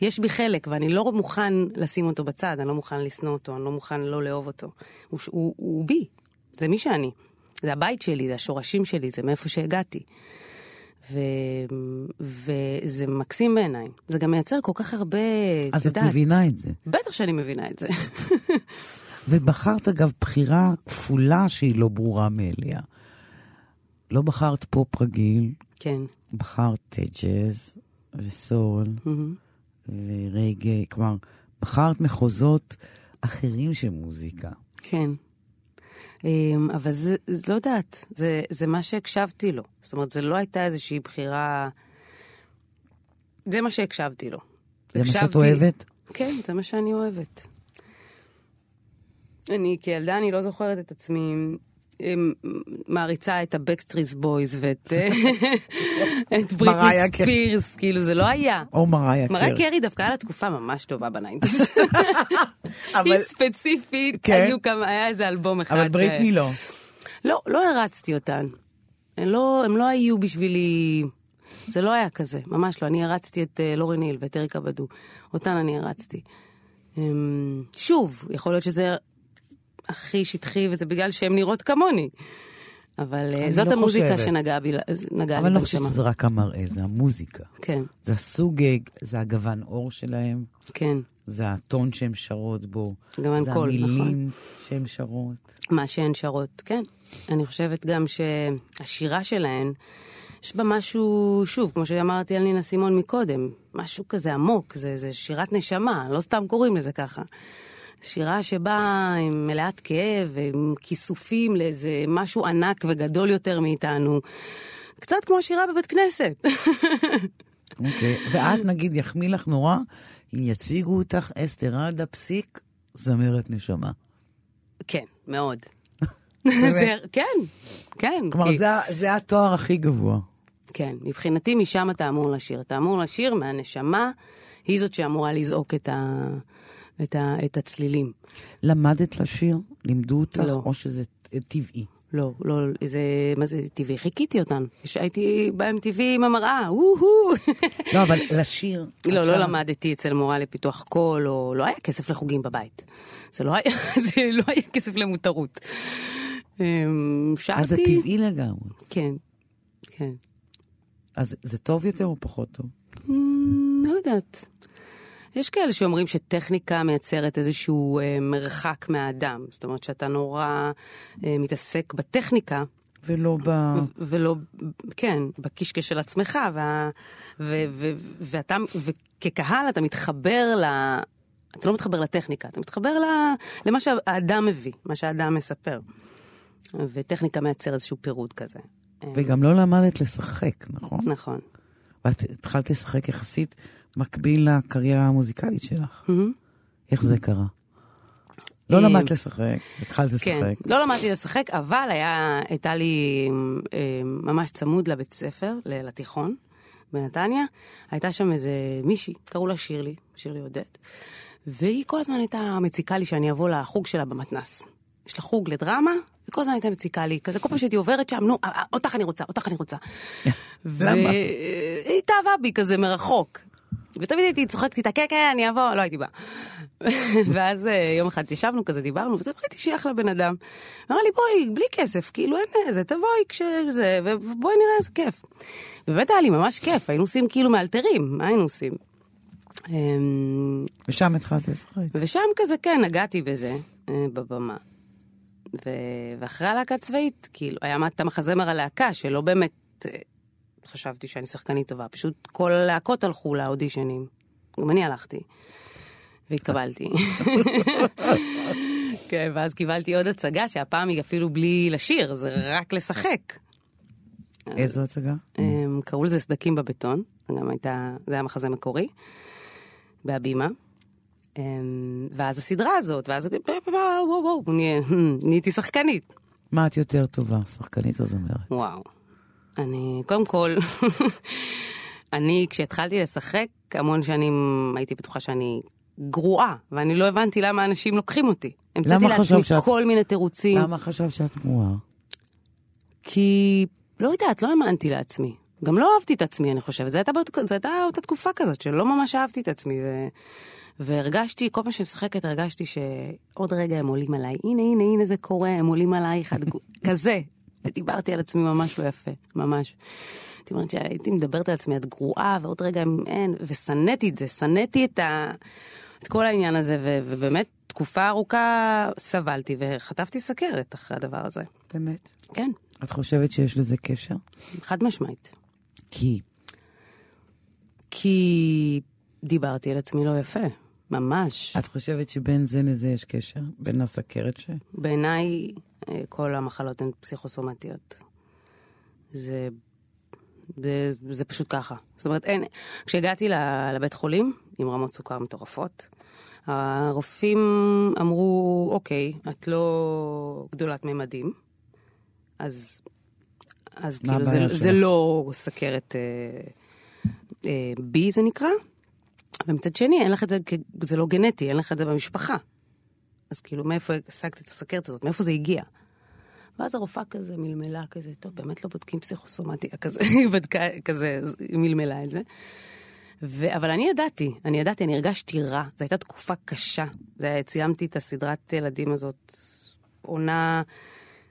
יש בי חלק, ואני לא מוכן לשים אותו בצד, אני לא מוכן לשנוא אותו, אני לא מוכן לא לאהוב אותו. הוא, הוא, הוא בי, זה מי שאני. זה הבית שלי, זה השורשים שלי, זה מאיפה שהגעתי. ו... וזה מקסים בעיניי. זה גם מייצר כל כך הרבה, אז את יודעת, מבינה את זה. בטח שאני מבינה את זה. ובחרת, אגב, בחירה כפולה שהיא לא ברורה מאליה. לא בחרת פופ רגיל, כן. בחרת אה, ג'אז וסול מהמם. ורגע, כלומר, בחרת מחוזות אחרים של מוזיקה. כן. אמ, אבל זה, זה לא יודעת, זה, זה מה שהקשבתי לו. זאת אומרת, זה לא הייתה איזושהי בחירה... זה מה שהקשבתי לו. זה מה שאת אוהבת? כן, זה מה שאני אוהבת. אני כילדה, אני לא זוכרת את עצמי מעריצה את ה Backstreet Boys ואת אה, את בריטני קרי. ספירס, כאילו זה לא היה. או מריה מריה קרי. קרי דווקא היה לה תקופה ממש טובה ב nineties. אבל- היא ספציפית, כן. היו כמה, היה איזה אלבום אחד. אבל בריטני לא. לא, לא הרצתי אותן. הם לא, לא היו בשבילי... זה לא היה כזה, ממש לא. אני הרצתי את uh, לורי ניל ואת אריקה בדו. אותן אני הרצתי. Um, שוב, יכול להיות שזה הכי שטחי וזה בגלל שהן נראות כמוני. אבל אני זאת לא המוזיקה חושבת. שנגעה בי, נגעה אבל לי אני לא חושבת בנשמה. שזה רק המראה, זה המוזיקה. כן, זה הסוג, אה, זה הגוון עור שלהם, כן. זה הטון שהן שרות בו. גוון זה קול, נכון. המילים שהן שרות. מה שהן שרות, כן. אני חושבת גם שהשירה שלהן, יש בה משהו, שוב, כמו שאמרתי על נינה סימון מקודם, משהו כזה עמוק, זה, זה שירת נשמה, לא סתם קוראים לזה ככה. שירה שבאה עם מלאת כאב, עם כיסופים לאיזה משהו ענק וגדול יותר מאיתנו. קצת כמו שירה בבית כנסת. אוקיי. ואת, נגיד, יחמיא לך נורא, אם יציגו אותך אסתרדה פסיק, זמרת נשמה. כן, מאוד. זה, כן, כן. כלומר, כי- זה, זה התואר הכי גבוה. כן, מבחינתי משם אתה אמור לשיר. אתה אמור לשיר מהנשמה, היא זאת שאמורה לזעוק את, ה, את, ה, את הצלילים. למדת לשיר? לימדו אותך? לא. או שזה טבעי? לא, לא, זה, מה זה טבעי? חיכיתי אותן. הייתי ב-MTV עם המראה, וואו. לא, אבל לשיר... לא, לא למדתי אצל מורה לפיתוח קול, או לא היה כסף לחוגים בבית. זה לא היה, זה לא היה כסף למותרות. אמ, שאלתי... אז זה טבעי לגמרי. כן, כן. אז זה טוב יותר או פחות טוב? אמ, לא יודעת. יש כאלה שאומרים שטכניקה מייצרת איזשהו אה, מרחק מהאדם. זאת אומרת שאתה נורא אה, מתעסק בטכניקה, ולא ב... ולא, כן, בקישקע של עצמך, וה, ו, ו, ואתה, וכקהל אתה מתחבר ל... אתה לא מתחבר לטכניקה, אתה מתחבר ל, למה שהאדם מביא, מה שהאדם מספר. וטכניקה מייצר איזשהו פירוד כזה. וגם לא למדת לשחק, נכון? נכון. ואת התחלת לשחק יחסית מקביל לקריירה המוזיקלית שלך. איך זה קרה? לא אה, למדת לשחק, התחלת כן, לשחק. לא למדתי לשחק, אבל היה, הייתה לי אה, ממש צמוד לבית ספר, לתיכון, בנתניה. הייתה שם איזה מישהי, קראו לה שירלי, שירלי עודד, והיא כל הזמן הייתה מציקה לי שאני אבוא לחוג שלה במתנ"ס. יש לה חוג לדרמה, וכל הזמן הייתה מציקה לי, כזה כל פעם שהייתי עוברת שם, נו, אה, אותך אני רוצה, אותך אני רוצה. למה? והיא התאהבה בי כזה מרחוק. ותמיד הייתי צוחקת איתה, כן, כן, אני אבוא, לא הייתי באה. ואז אה, יום אחד ישבנו כזה, דיברנו, וזה ראיתי שייך לבן אדם. אמר לי, בואי, בלי כסף, כאילו אין איזה, תבואי כשזה, ובואי נראה איזה כיף. באמת היה לי ממש כיף, היינו עושים כאילו מאלתרים, מה היינו עושים? אמ, ושם התחלת לשחק. ושם כזה, כן, נגעתי בזה, אה, בבמה. ו... ואחרי הלהקה הצבאית, כאילו, היה את המחזמר הלהקה, שלא באמת אה, חשבתי שאני שחקנית טובה, פשוט כל הלהקות הלכו לאודישנים. גם אני הלכתי. והתקבלתי. כן, ואז קיבלתי עוד הצגה, שהפעם היא אפילו בלי לשיר, זה רק לשחק. איזו הצגה? הם קראו לזה סדקים בבטון, גם הייתה, זה היה מחזה מקורי, בהבימה. אמ, ואז הסדרה הזאת, ואז וואו, וואו, וואו, נה- נהייתי שחקנית. מה את יותר טובה, שחקנית או זמרת? וואו. אני, קודם כל, אני, כשהתחלתי לשחק, המון שנים הייתי בטוחה שאני גרועה, ואני לא הבנתי למה אנשים לוקחים אותי. המצאתי לעצמי שאת- כל מיני תירוצים. למה חשבת שאת גרועה? כי, לא יודעת, לא האמנתי לעצמי. גם לא אהבתי את עצמי, אני חושבת. זו הייתה, זו הייתה אותה תקופה כזאת, שלא ממש אהבתי את עצמי. ו... והרגשתי, כל פעם שאני משחקת, הרגשתי שעוד רגע הם עולים עליי. הנה, הנה, הנה זה קורה, הם עולים עלייך, כזה. ודיברתי על עצמי ממש לא יפה, ממש. הייתי אומרת שהייתי מדברת על עצמי, את גרועה, ועוד רגע אין, ושנאתי את זה, שנאתי את, ה... את כל העניין הזה, ו... ובאמת, תקופה ארוכה סבלתי, וחטפתי סכרת אחרי הדבר הזה. באמת. כן, את חושבת שיש לזה קשר? חד משמעית. כי כי דיברתי על עצמי לא יפה, ממש. את חושבת שבין זה לזה יש קשר? בין הסכרת ש... בעיניי כל המחלות הן פסיכוסומטיות. זה, זה, זה פשוט ככה. זאת אומרת, אין... כשהגעתי לבית חולים עם רמות סוכר מטורפות, הרופאים אמרו, אוקיי, את לא גדולת ממדים, אז, אז כאילו זה, זה? לא סכרת אה, אה, B זה נקרא, ומצד שני, אין לך את זה, זה לא גנטי, אין לך את זה במשפחה. אז כאילו, מאיפה השגת את הסכרת הזאת? מאיפה זה הגיע? ואז הרופאה כזה מלמלה כזה, טוב, באמת לא בודקים פסיכוסומטיה כזה, היא בדקה כזה, היא מלמלה את זה. ו... אבל אני ידעתי, אני ידעתי, אני הרגשתי רע. זו הייתה תקופה קשה. זה היה, צילמתי את הסדרת ילדים הזאת, עונה,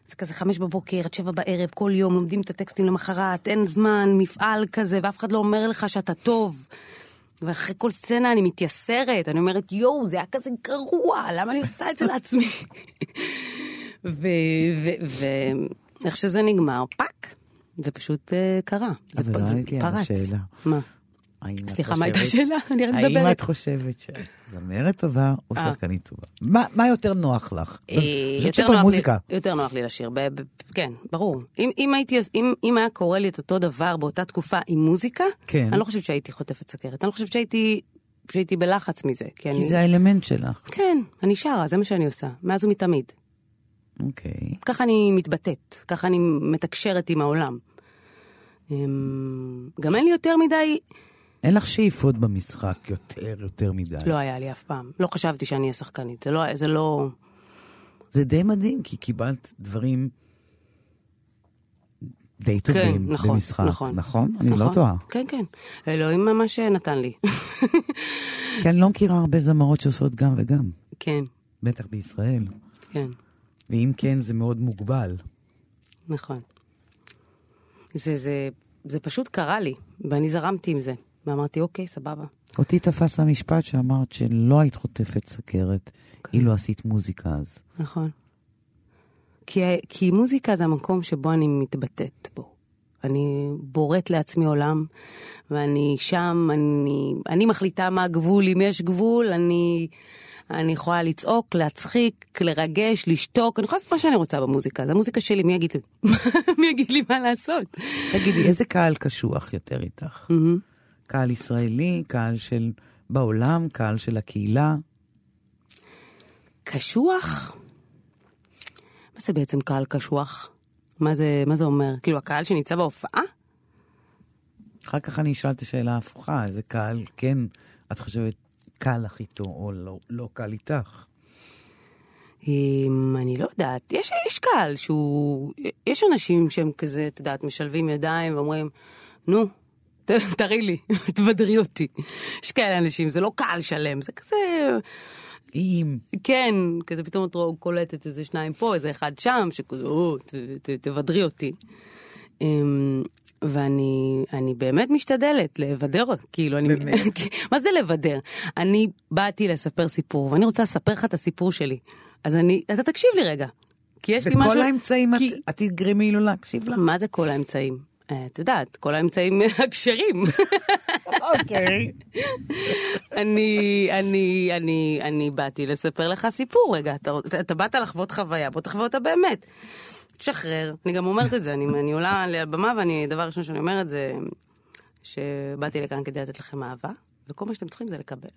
זה כזה חמש בבוקר עד שבע בערב, כל יום לומדים את הטקסטים למחרת, אין זמן, מפעל כזה, ואף אחד לא אומר לך שאתה טוב. ואחרי כל סצנה אני מתייסרת, אני אומרת, יואו, זה היה כזה גרוע, למה אני עושה את זה לעצמי? ואיך שזה נגמר, fuck, זה פשוט אה, קרה. זה לא פרץ. השאלה. מה? האם סליחה, מה הייתה השאלה? אני רק האם מדברת. את חושבת שאת זמרת טובה או אה. שחקנית טובה? מה- יותר נוח לך? אה, יותר נוח לי-. יותר נוח לי לשיר, כן, ברור. אם, היה קורה לי את אותו דבר באותה תקופה עם מוזיקה, כן. אני לא חושבת שהייתי חוטפת סכרת. אני לא חושבת שהייתי, שהייתי בלחץ מזה. כי, כי אני... זה האלמנט שלך. כן, אני שרה, זה מה שאני עושה, מאז ומתמיד. אוקיי. ככה אני מתבטאת, ככה אני מתקשרת עם העולם. אמ, גם אין לי יותר מדי, אין לך שאיפות במשחק יותר, יותר מדי. לא היה לי אף פעם. לא חשבתי שאני אהיה שחקנית. זה לא, זה לא... זה די מדהים, כי קיבלת דברים די כן, טובים נכון, במשחק, נכון. נכון? אני לא נכון. טועה. כן, כן. אלוהים ממש נתן לי. כי אני לא מכירה הרבה זמרות שעושות גם וגם, כן, בטח בישראל. כן, ואם כן, זה מאוד מוגבל. נכון. זה, זה, זה פשוט קרה לי, ואני זרמתי עם זה. ואמרתי, אוקיי, סבבה. אותי תפס המשפט שאמרת שלא היית חוטפת סכרת כן. אילו עשית מוזיקה אז. נכון. כי, כי מוזיקה זה המקום שבו אני מתבטאת בו. אני בוראת לעצמי עולם, ואני שם, אני, אני מחליטה מה הגבול, אם יש גבול, אני, אני יכולה לצעוק, להצחיק, לרגש, לשתוק, אני יכולה לעשות מה שאני רוצה במוזיקה, זה המוזיקה שלי, מי יגיד לי? מי יגיד לי מה לעשות? תגידי, איזה קהל קשוח יותר איתך? קהל ישראלי, קהל של בעולם, קהל של הקהילה? קשוח? מה זה בעצם קהל קשוח? מה זה, מה זה אומר? כאילו, הקהל שנמצא בהופעה? אחר כך אני אשאל את השאלה ההפוכה, איזה קהל כן את חושבת קל לך איתו או לא, לא קל איתך? אמ, אני לא יודעת, יש, יש קהל שהוא, יש אנשים שהם כזה, את יודעת, משלבים ידיים ואומרים, נו, תראי לי, תבדרי אותי. יש כאלה אנשים, זה לא קהל שלם, זה כזה, אם, כן, כזה פתאום את רואה- קולטת איזה שניים פה, איזה אחד שם, שכזה, או, תבדרי אותי. אמ, ואני אני באמת משתדלת לבדר, כאילו, אני... באמת? מה זה לבדר? אני באתי לספר סיפור, ואני רוצה לספר לך את הסיפור שלי. אז אני, אתה תקשיב לי רגע. כי יש לי משהו... בכל האמצעים כי- את תגרמי לו להקשיב לך? מה זה כל האמצעים? אה, את יודעת, כל האמצעים הכשרים. אוקיי. אני, אני, אני, אני באתי לספר לך סיפור רגע, אתה, אתה באת לחוות חוויה, בוא תחווה אותה באמת. תשחרר, אני גם אומרת את זה, אני, אני עולה לבמה ואני, דבר ראשון שאני אומרת זה שבאתי לכאן כדי לתת לכם אהבה, וכל מה שאתם צריכים זה לקבל.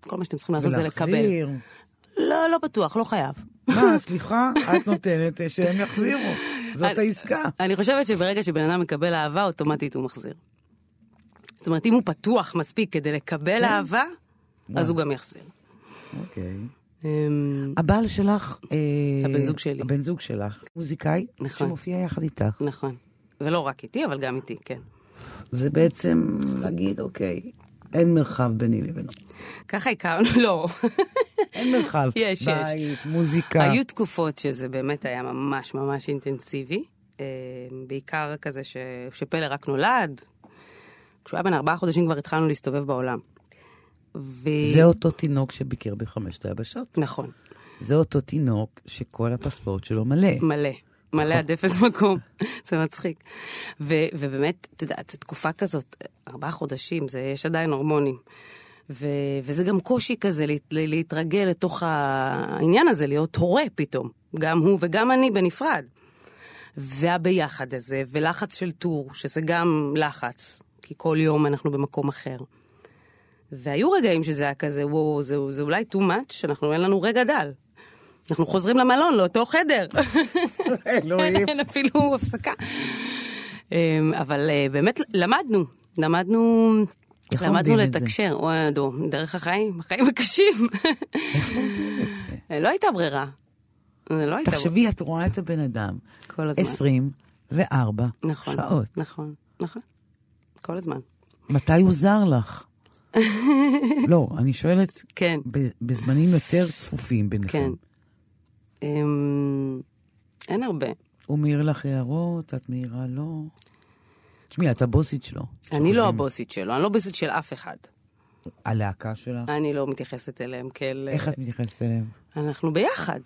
כל מה שאתם צריכים לעשות זה לקבל. ולהחזיר. לא, לא בטוח, לא חייב. מה, סליחה? את נותנת אה, שהם יחזירו. זאת העסקה. אני חושבת שברגע שבן אדם מקבל אהבה, אוטומטית הוא מחזיר. זאת אומרת, אם הוא פתוח מספיק כדי לקבל אהבה, אז הוא גם יחזיר. אוקיי. אמ, הבעל שלך... אה, הבן זוג שלי. הבן זוג שלך. מוזיקאי. נכון. שמופיע יחד איתך. נכון. ולא רק איתי, אבל גם איתי, כן. זה בעצם להגיד, אוקיי, אין מרחב ביני לבינו. ככה הכרנו, לא. אין מרחב. יש, יש. בית, מוזיקה. היו תקופות שזה באמת היה ממש ממש אינטנסיבי. אה, בעיקר כזה ש... שפלא רק נולד. כשהוא היה בן ארבעה חודשים כבר התחלנו להסתובב בעולם. ו... זה אותו תינוק שביקר בחמשת היבשות. נכון, זה אותו תינוק שכל הפספורט שלו מלא. מלא. מלא עד אפס מקום, זה מצחיק. ו- ובאמת, את יודעת, זו תקופה כזאת, ארבעה חודשים, זה, יש עדיין הורמונים. ו- וזה גם קושי כזה להת- לה- להתרגל לתוך העניין הזה, להיות הורה פתאום. גם הוא וגם אני בנפרד. והביחד הזה, ולחץ של טור, שזה גם לחץ, כי כל יום אנחנו במקום אחר. והיו רגעים שזה היה כזה, וואו, זה, זה אולי too much, אנחנו אין לנו רגע דל. אנחנו חוזרים למלון, לאותו חדר. אלוהים. אין אפילו הפסקה. אמ, אבל אה, באמת למדנו, למדנו, איך למדנו? לתקשר. וואי, דו, דרך החיים, החיים הקשים. איך לומדים את זה? אה, לא הייתה ברירה. זה לא הייתה ברירה. תחשבי, את רואה את הבן אדם כל הזמן. 24 נכון, שעות. נכון, נכון. כל הזמן. מתי הוא זר לך? לא, אני שואלת, כן, בזמנים יותר צפופים כן. ביניכם. אמ, אין הרבה. הוא מעיר לך הערות, את מעירה לו. תשמעי, את הבוסית שלו. אני לא הבוסית שלו, אני לא בוסית של אף אחד. הלהקה שלך? אני לא מתייחסת אליהם כאל... איך את מתייחסת אליהם? אנחנו ביחד.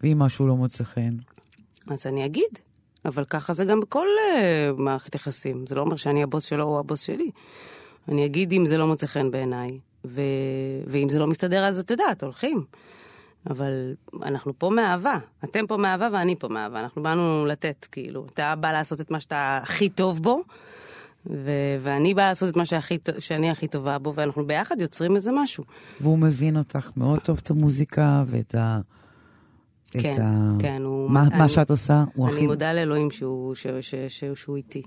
ואם משהו לא מוצא חן? אז אני אגיד. אבל ככה זה גם בכל uh, מערכת יחסים. זה לא אומר שאני הבוס שלו או הבוס שלי. אני אגיד אם זה לא מוצא חן בעיניי, ו... ואם זה לא מסתדר אז את יודעת, הולכים. אבל אנחנו פה מאהבה, אתם פה מאהבה ואני פה מאהבה, אנחנו באנו לתת, כאילו, אתה בא לעשות את מה שאתה הכי טוב בו, ו- ואני באה לעשות את מה שהכי, שאני הכי טובה בו, ואנחנו ביחד יוצרים איזה משהו. והוא מבין אותך מאוד טוב, את המוזיקה ואת ה... את כן, ה... כן, הוא... מה, אני- מה שאת עושה, הוא אני הכי... מודה לאלוהים שהוא, ש- ש- ש- שהוא איתי.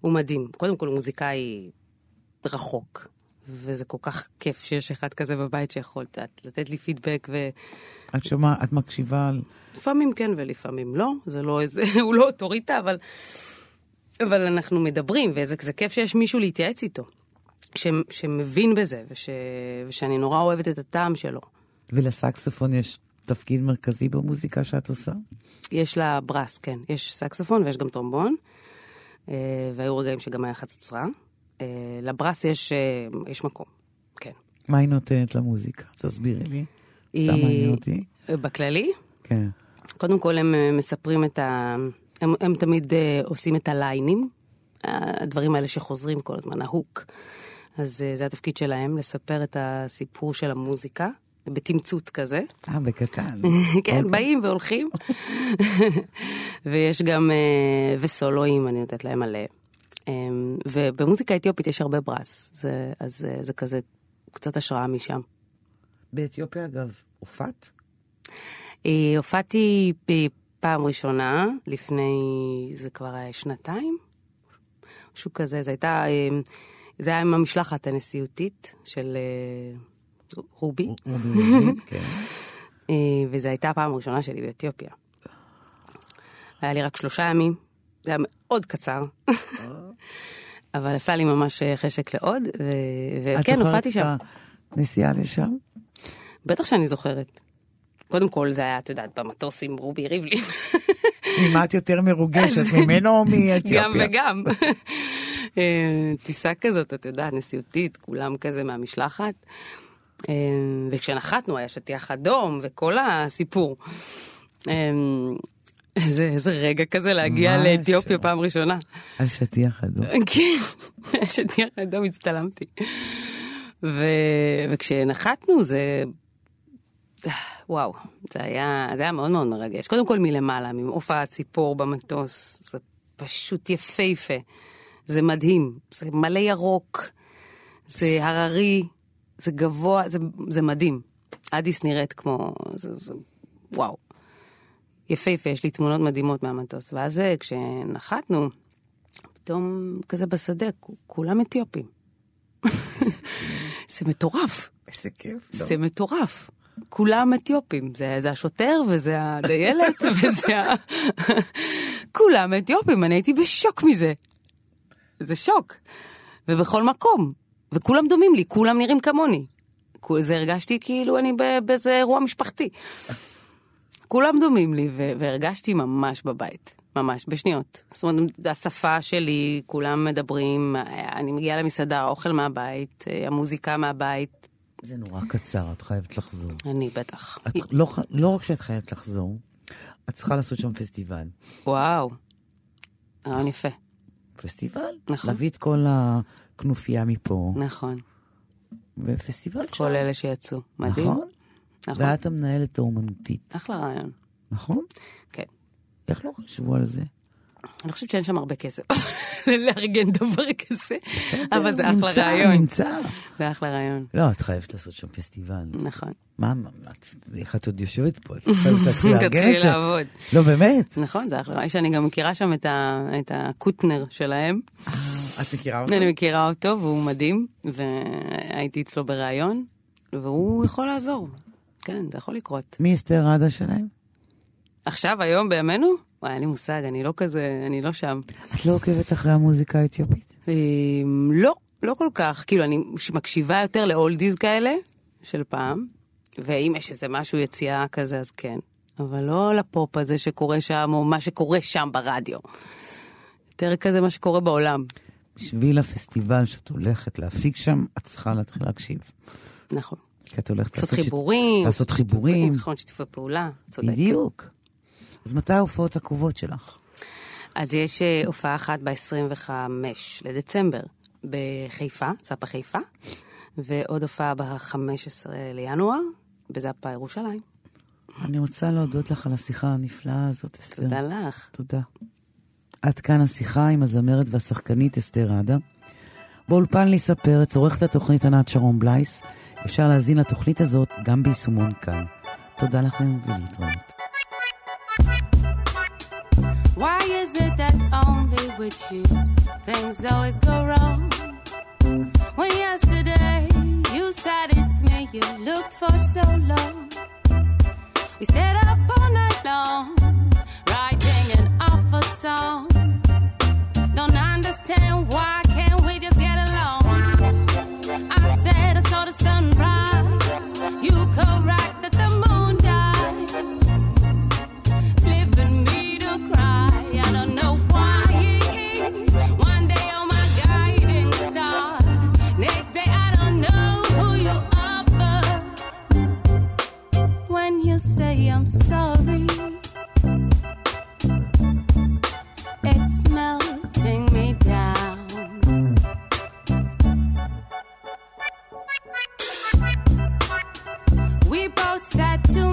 הוא מדהים. קודם כל, הוא מוזיקאי רחוק, וזה כל כך כיף שיש אחד כזה בבית שיכול לתת לי פידבק, את שומעת, את מקשיבה על... ולפעמים כן ולפעמים לא, זה לא איזה, הוא לא אוטוריטה, אבל, אבל אנחנו מדברים, וזה זה כיף שיש מישהו להתייעץ איתו, ש, שמבין בזה, וש, ושאני נורא אוהבת את הטעם שלו. ולסקסופון יש תפקיד מרכזי במוזיקה שאת עושה? יש לה ברס, כן. יש סקסופון ויש גם טרומבון, אה, והיו רגעים שגם היה חצוצרה. אה, לברס יש, אה, יש מקום, כן. מה היא נותנת למוזיקה? תסבירי לי. סתם מעניין אותי. בכללי, כן. קודם כל הם אה, מספרים את ה... הם, הם תמיד עושים את הליינים, הדברים האלה שחוזרים כל הזמן, ההוק. אז זה התפקיד שלהם, לספר את הסיפור של המוזיקה, בתמצות כזה. אה, בקטן. כן, אוקיי. באים והולכים. ויש גם, וסולואים, אני נותנת להם מלא. אה, ובמוזיקה אתיופית יש הרבה ברס, זה, אז אה, זה כזה קצת השראה משם. באתיופיה, אגב, הופעת? אה, הופעתי פעם ראשונה, לפני, זה כבר היה שנתיים, משהו כזה, זה הייתה, אה, זה היה עם המשלחת הנשיאותית של רובי, כן. וזו הייתה הפעם הראשונה שלי באתיופיה. היה לי רק שלושה ימים, זה היה מאוד קצר, אבל עשה לי ממש אה, חשק לעוד, את וכן, זוכרת הופעתי שם. את הנסיעה לשם? בטח שאני זוכרת. קודם כל זה היה, את יודעת, במטוס עם רובי ריבלין. ממה את יותר מרוגשת, ממנו או מאתיופיה? גם וגם. אה, טיסה כזאת, את יודעת, נשיאותית, כולם כזה מהמשלחת. אה, וכשנחתנו היה שטיח אדום וכל הסיפור. איזה, איזה רגע כזה להגיע. לאתיופיה פעם ראשונה. על שטיח אדום. כן, שטיח אדום הצטלמתי. ו... וכשנחתנו זה... וואו, זה היה, זה היה מאוד מאוד מרגש. קודם כל מלמעלה, מעוף הציפור במטוס, זה פשוט יפהפה. זה מדהים, זה מלא ירוק, זה הררי, זה גבוה, זה, זה מדהים. אדיס נראית כמו... זה, זה, וואו. יפהפה, יש לי תמונות מדהימות מהמטוס. ואז אה, כשנחתנו, פתאום כזה בשדה, כולם אתיופים. זה מטורף, איזה כיף. זה מטורף. כולם אתיופים, זה, זה השוטר וזה הדיילת וזה ה... כולם אתיופים, אני הייתי בשוק מזה. זה שוק. ובכל מקום. וכולם דומים לי, כולם נראים כמוני. זה הרגשתי כאילו אני באיזה אירוע משפחתי. כולם דומים לי, והרגשתי ממש בבית. ממש, בשניות. זאת אומרת, השפה שלי, כולם מדברים, אני מגיעה למסעדה, אוכל מהבית, המוזיקה מהבית, זה נורא קצר, את חייבת לחזור. אני בטח. את לא, לא רק שאת חייבת לחזור, את צריכה לעשות שם פסטיבל. וואו, רעיון יפה, פסטיבל? נכון. להביא את כל הכנופיה מפה, נכון. ופסטיבל שם. כל אלה שיצאו, מדהים. נכון? נכון. ואת המנהלת האומנותית, אחלה רעיון. נכון? כן. איך לא חשבו על זה? אני חושבת שאין שם הרבה כסף לארגן דבר כזה, אבל זה אחלה נמצא, רעיון. נמצא. זה אחלה רעיון, לא, את חייבת לעשות שם פסטיבל. נכון. מה, איך את עוד יושבת פה? את חייבת להתחיל לארגן את זה. לעבוד. לא, באמת. נכון, זה אחלה רעיון. שאני גם מכירה שם את הקוטנר שלהם. את מכירה אותו? אני מכירה אותו, והוא מדהים, והייתי אצלו בריאיון, והוא יכול לעזור. כן, זה יכול לקרות. מי אסתר ראדה שלהם? עכשיו, היום, בימינו? וואי, אין לי מושג, אני לא כזה, אני לא שם. את לא עוקבת אחרי המוזיקה האתיופית? אמ, לא, לא כל כך. כאילו, אני מקשיבה יותר לאולדיז כאלה, של פעם, ואם יש איזה משהו יציאה כזה, אז כן. אבל לא לפופ הזה שקורה שם, או מה שקורה שם ברדיו. יותר כזה מה שקורה בעולם. בשביל הפסטיבל שאת הולכת להפיק שם, את צריכה להתחיל להקשיב. נכון. כי את הולכת לעשות חיבורים. לעשות חיבורים. נכון, שיתופי פעולה, צודק. בדיוק. אז מתי ההופעות הקרובות שלך? אז יש אה, הופעה אחת ב-25 לדצמבר, בחיפה, זאפה חיפה, ועוד הופעה ב-15 לינואר, בזאפה ירושלים. אני רוצה להודות לך על השיחה הנפלאה הזאת, אסתר. תודה לך. תודה. עד כאן השיחה עם הזמרת והשחקנית אסתר עדה. באולפן ליסה פרץ, עורכת התוכנית ענת שרון בלייס. אפשר להזין לתוכנית הזאת גם ביישומון כאן. תודה לכם ולהתראות. Why is it that only with you things always go wrong? When yesterday you said it's me you looked for so long. We stayed up all night long, writing an awful song. Don't understand why say I'm sorry, it's melting me down. We both said too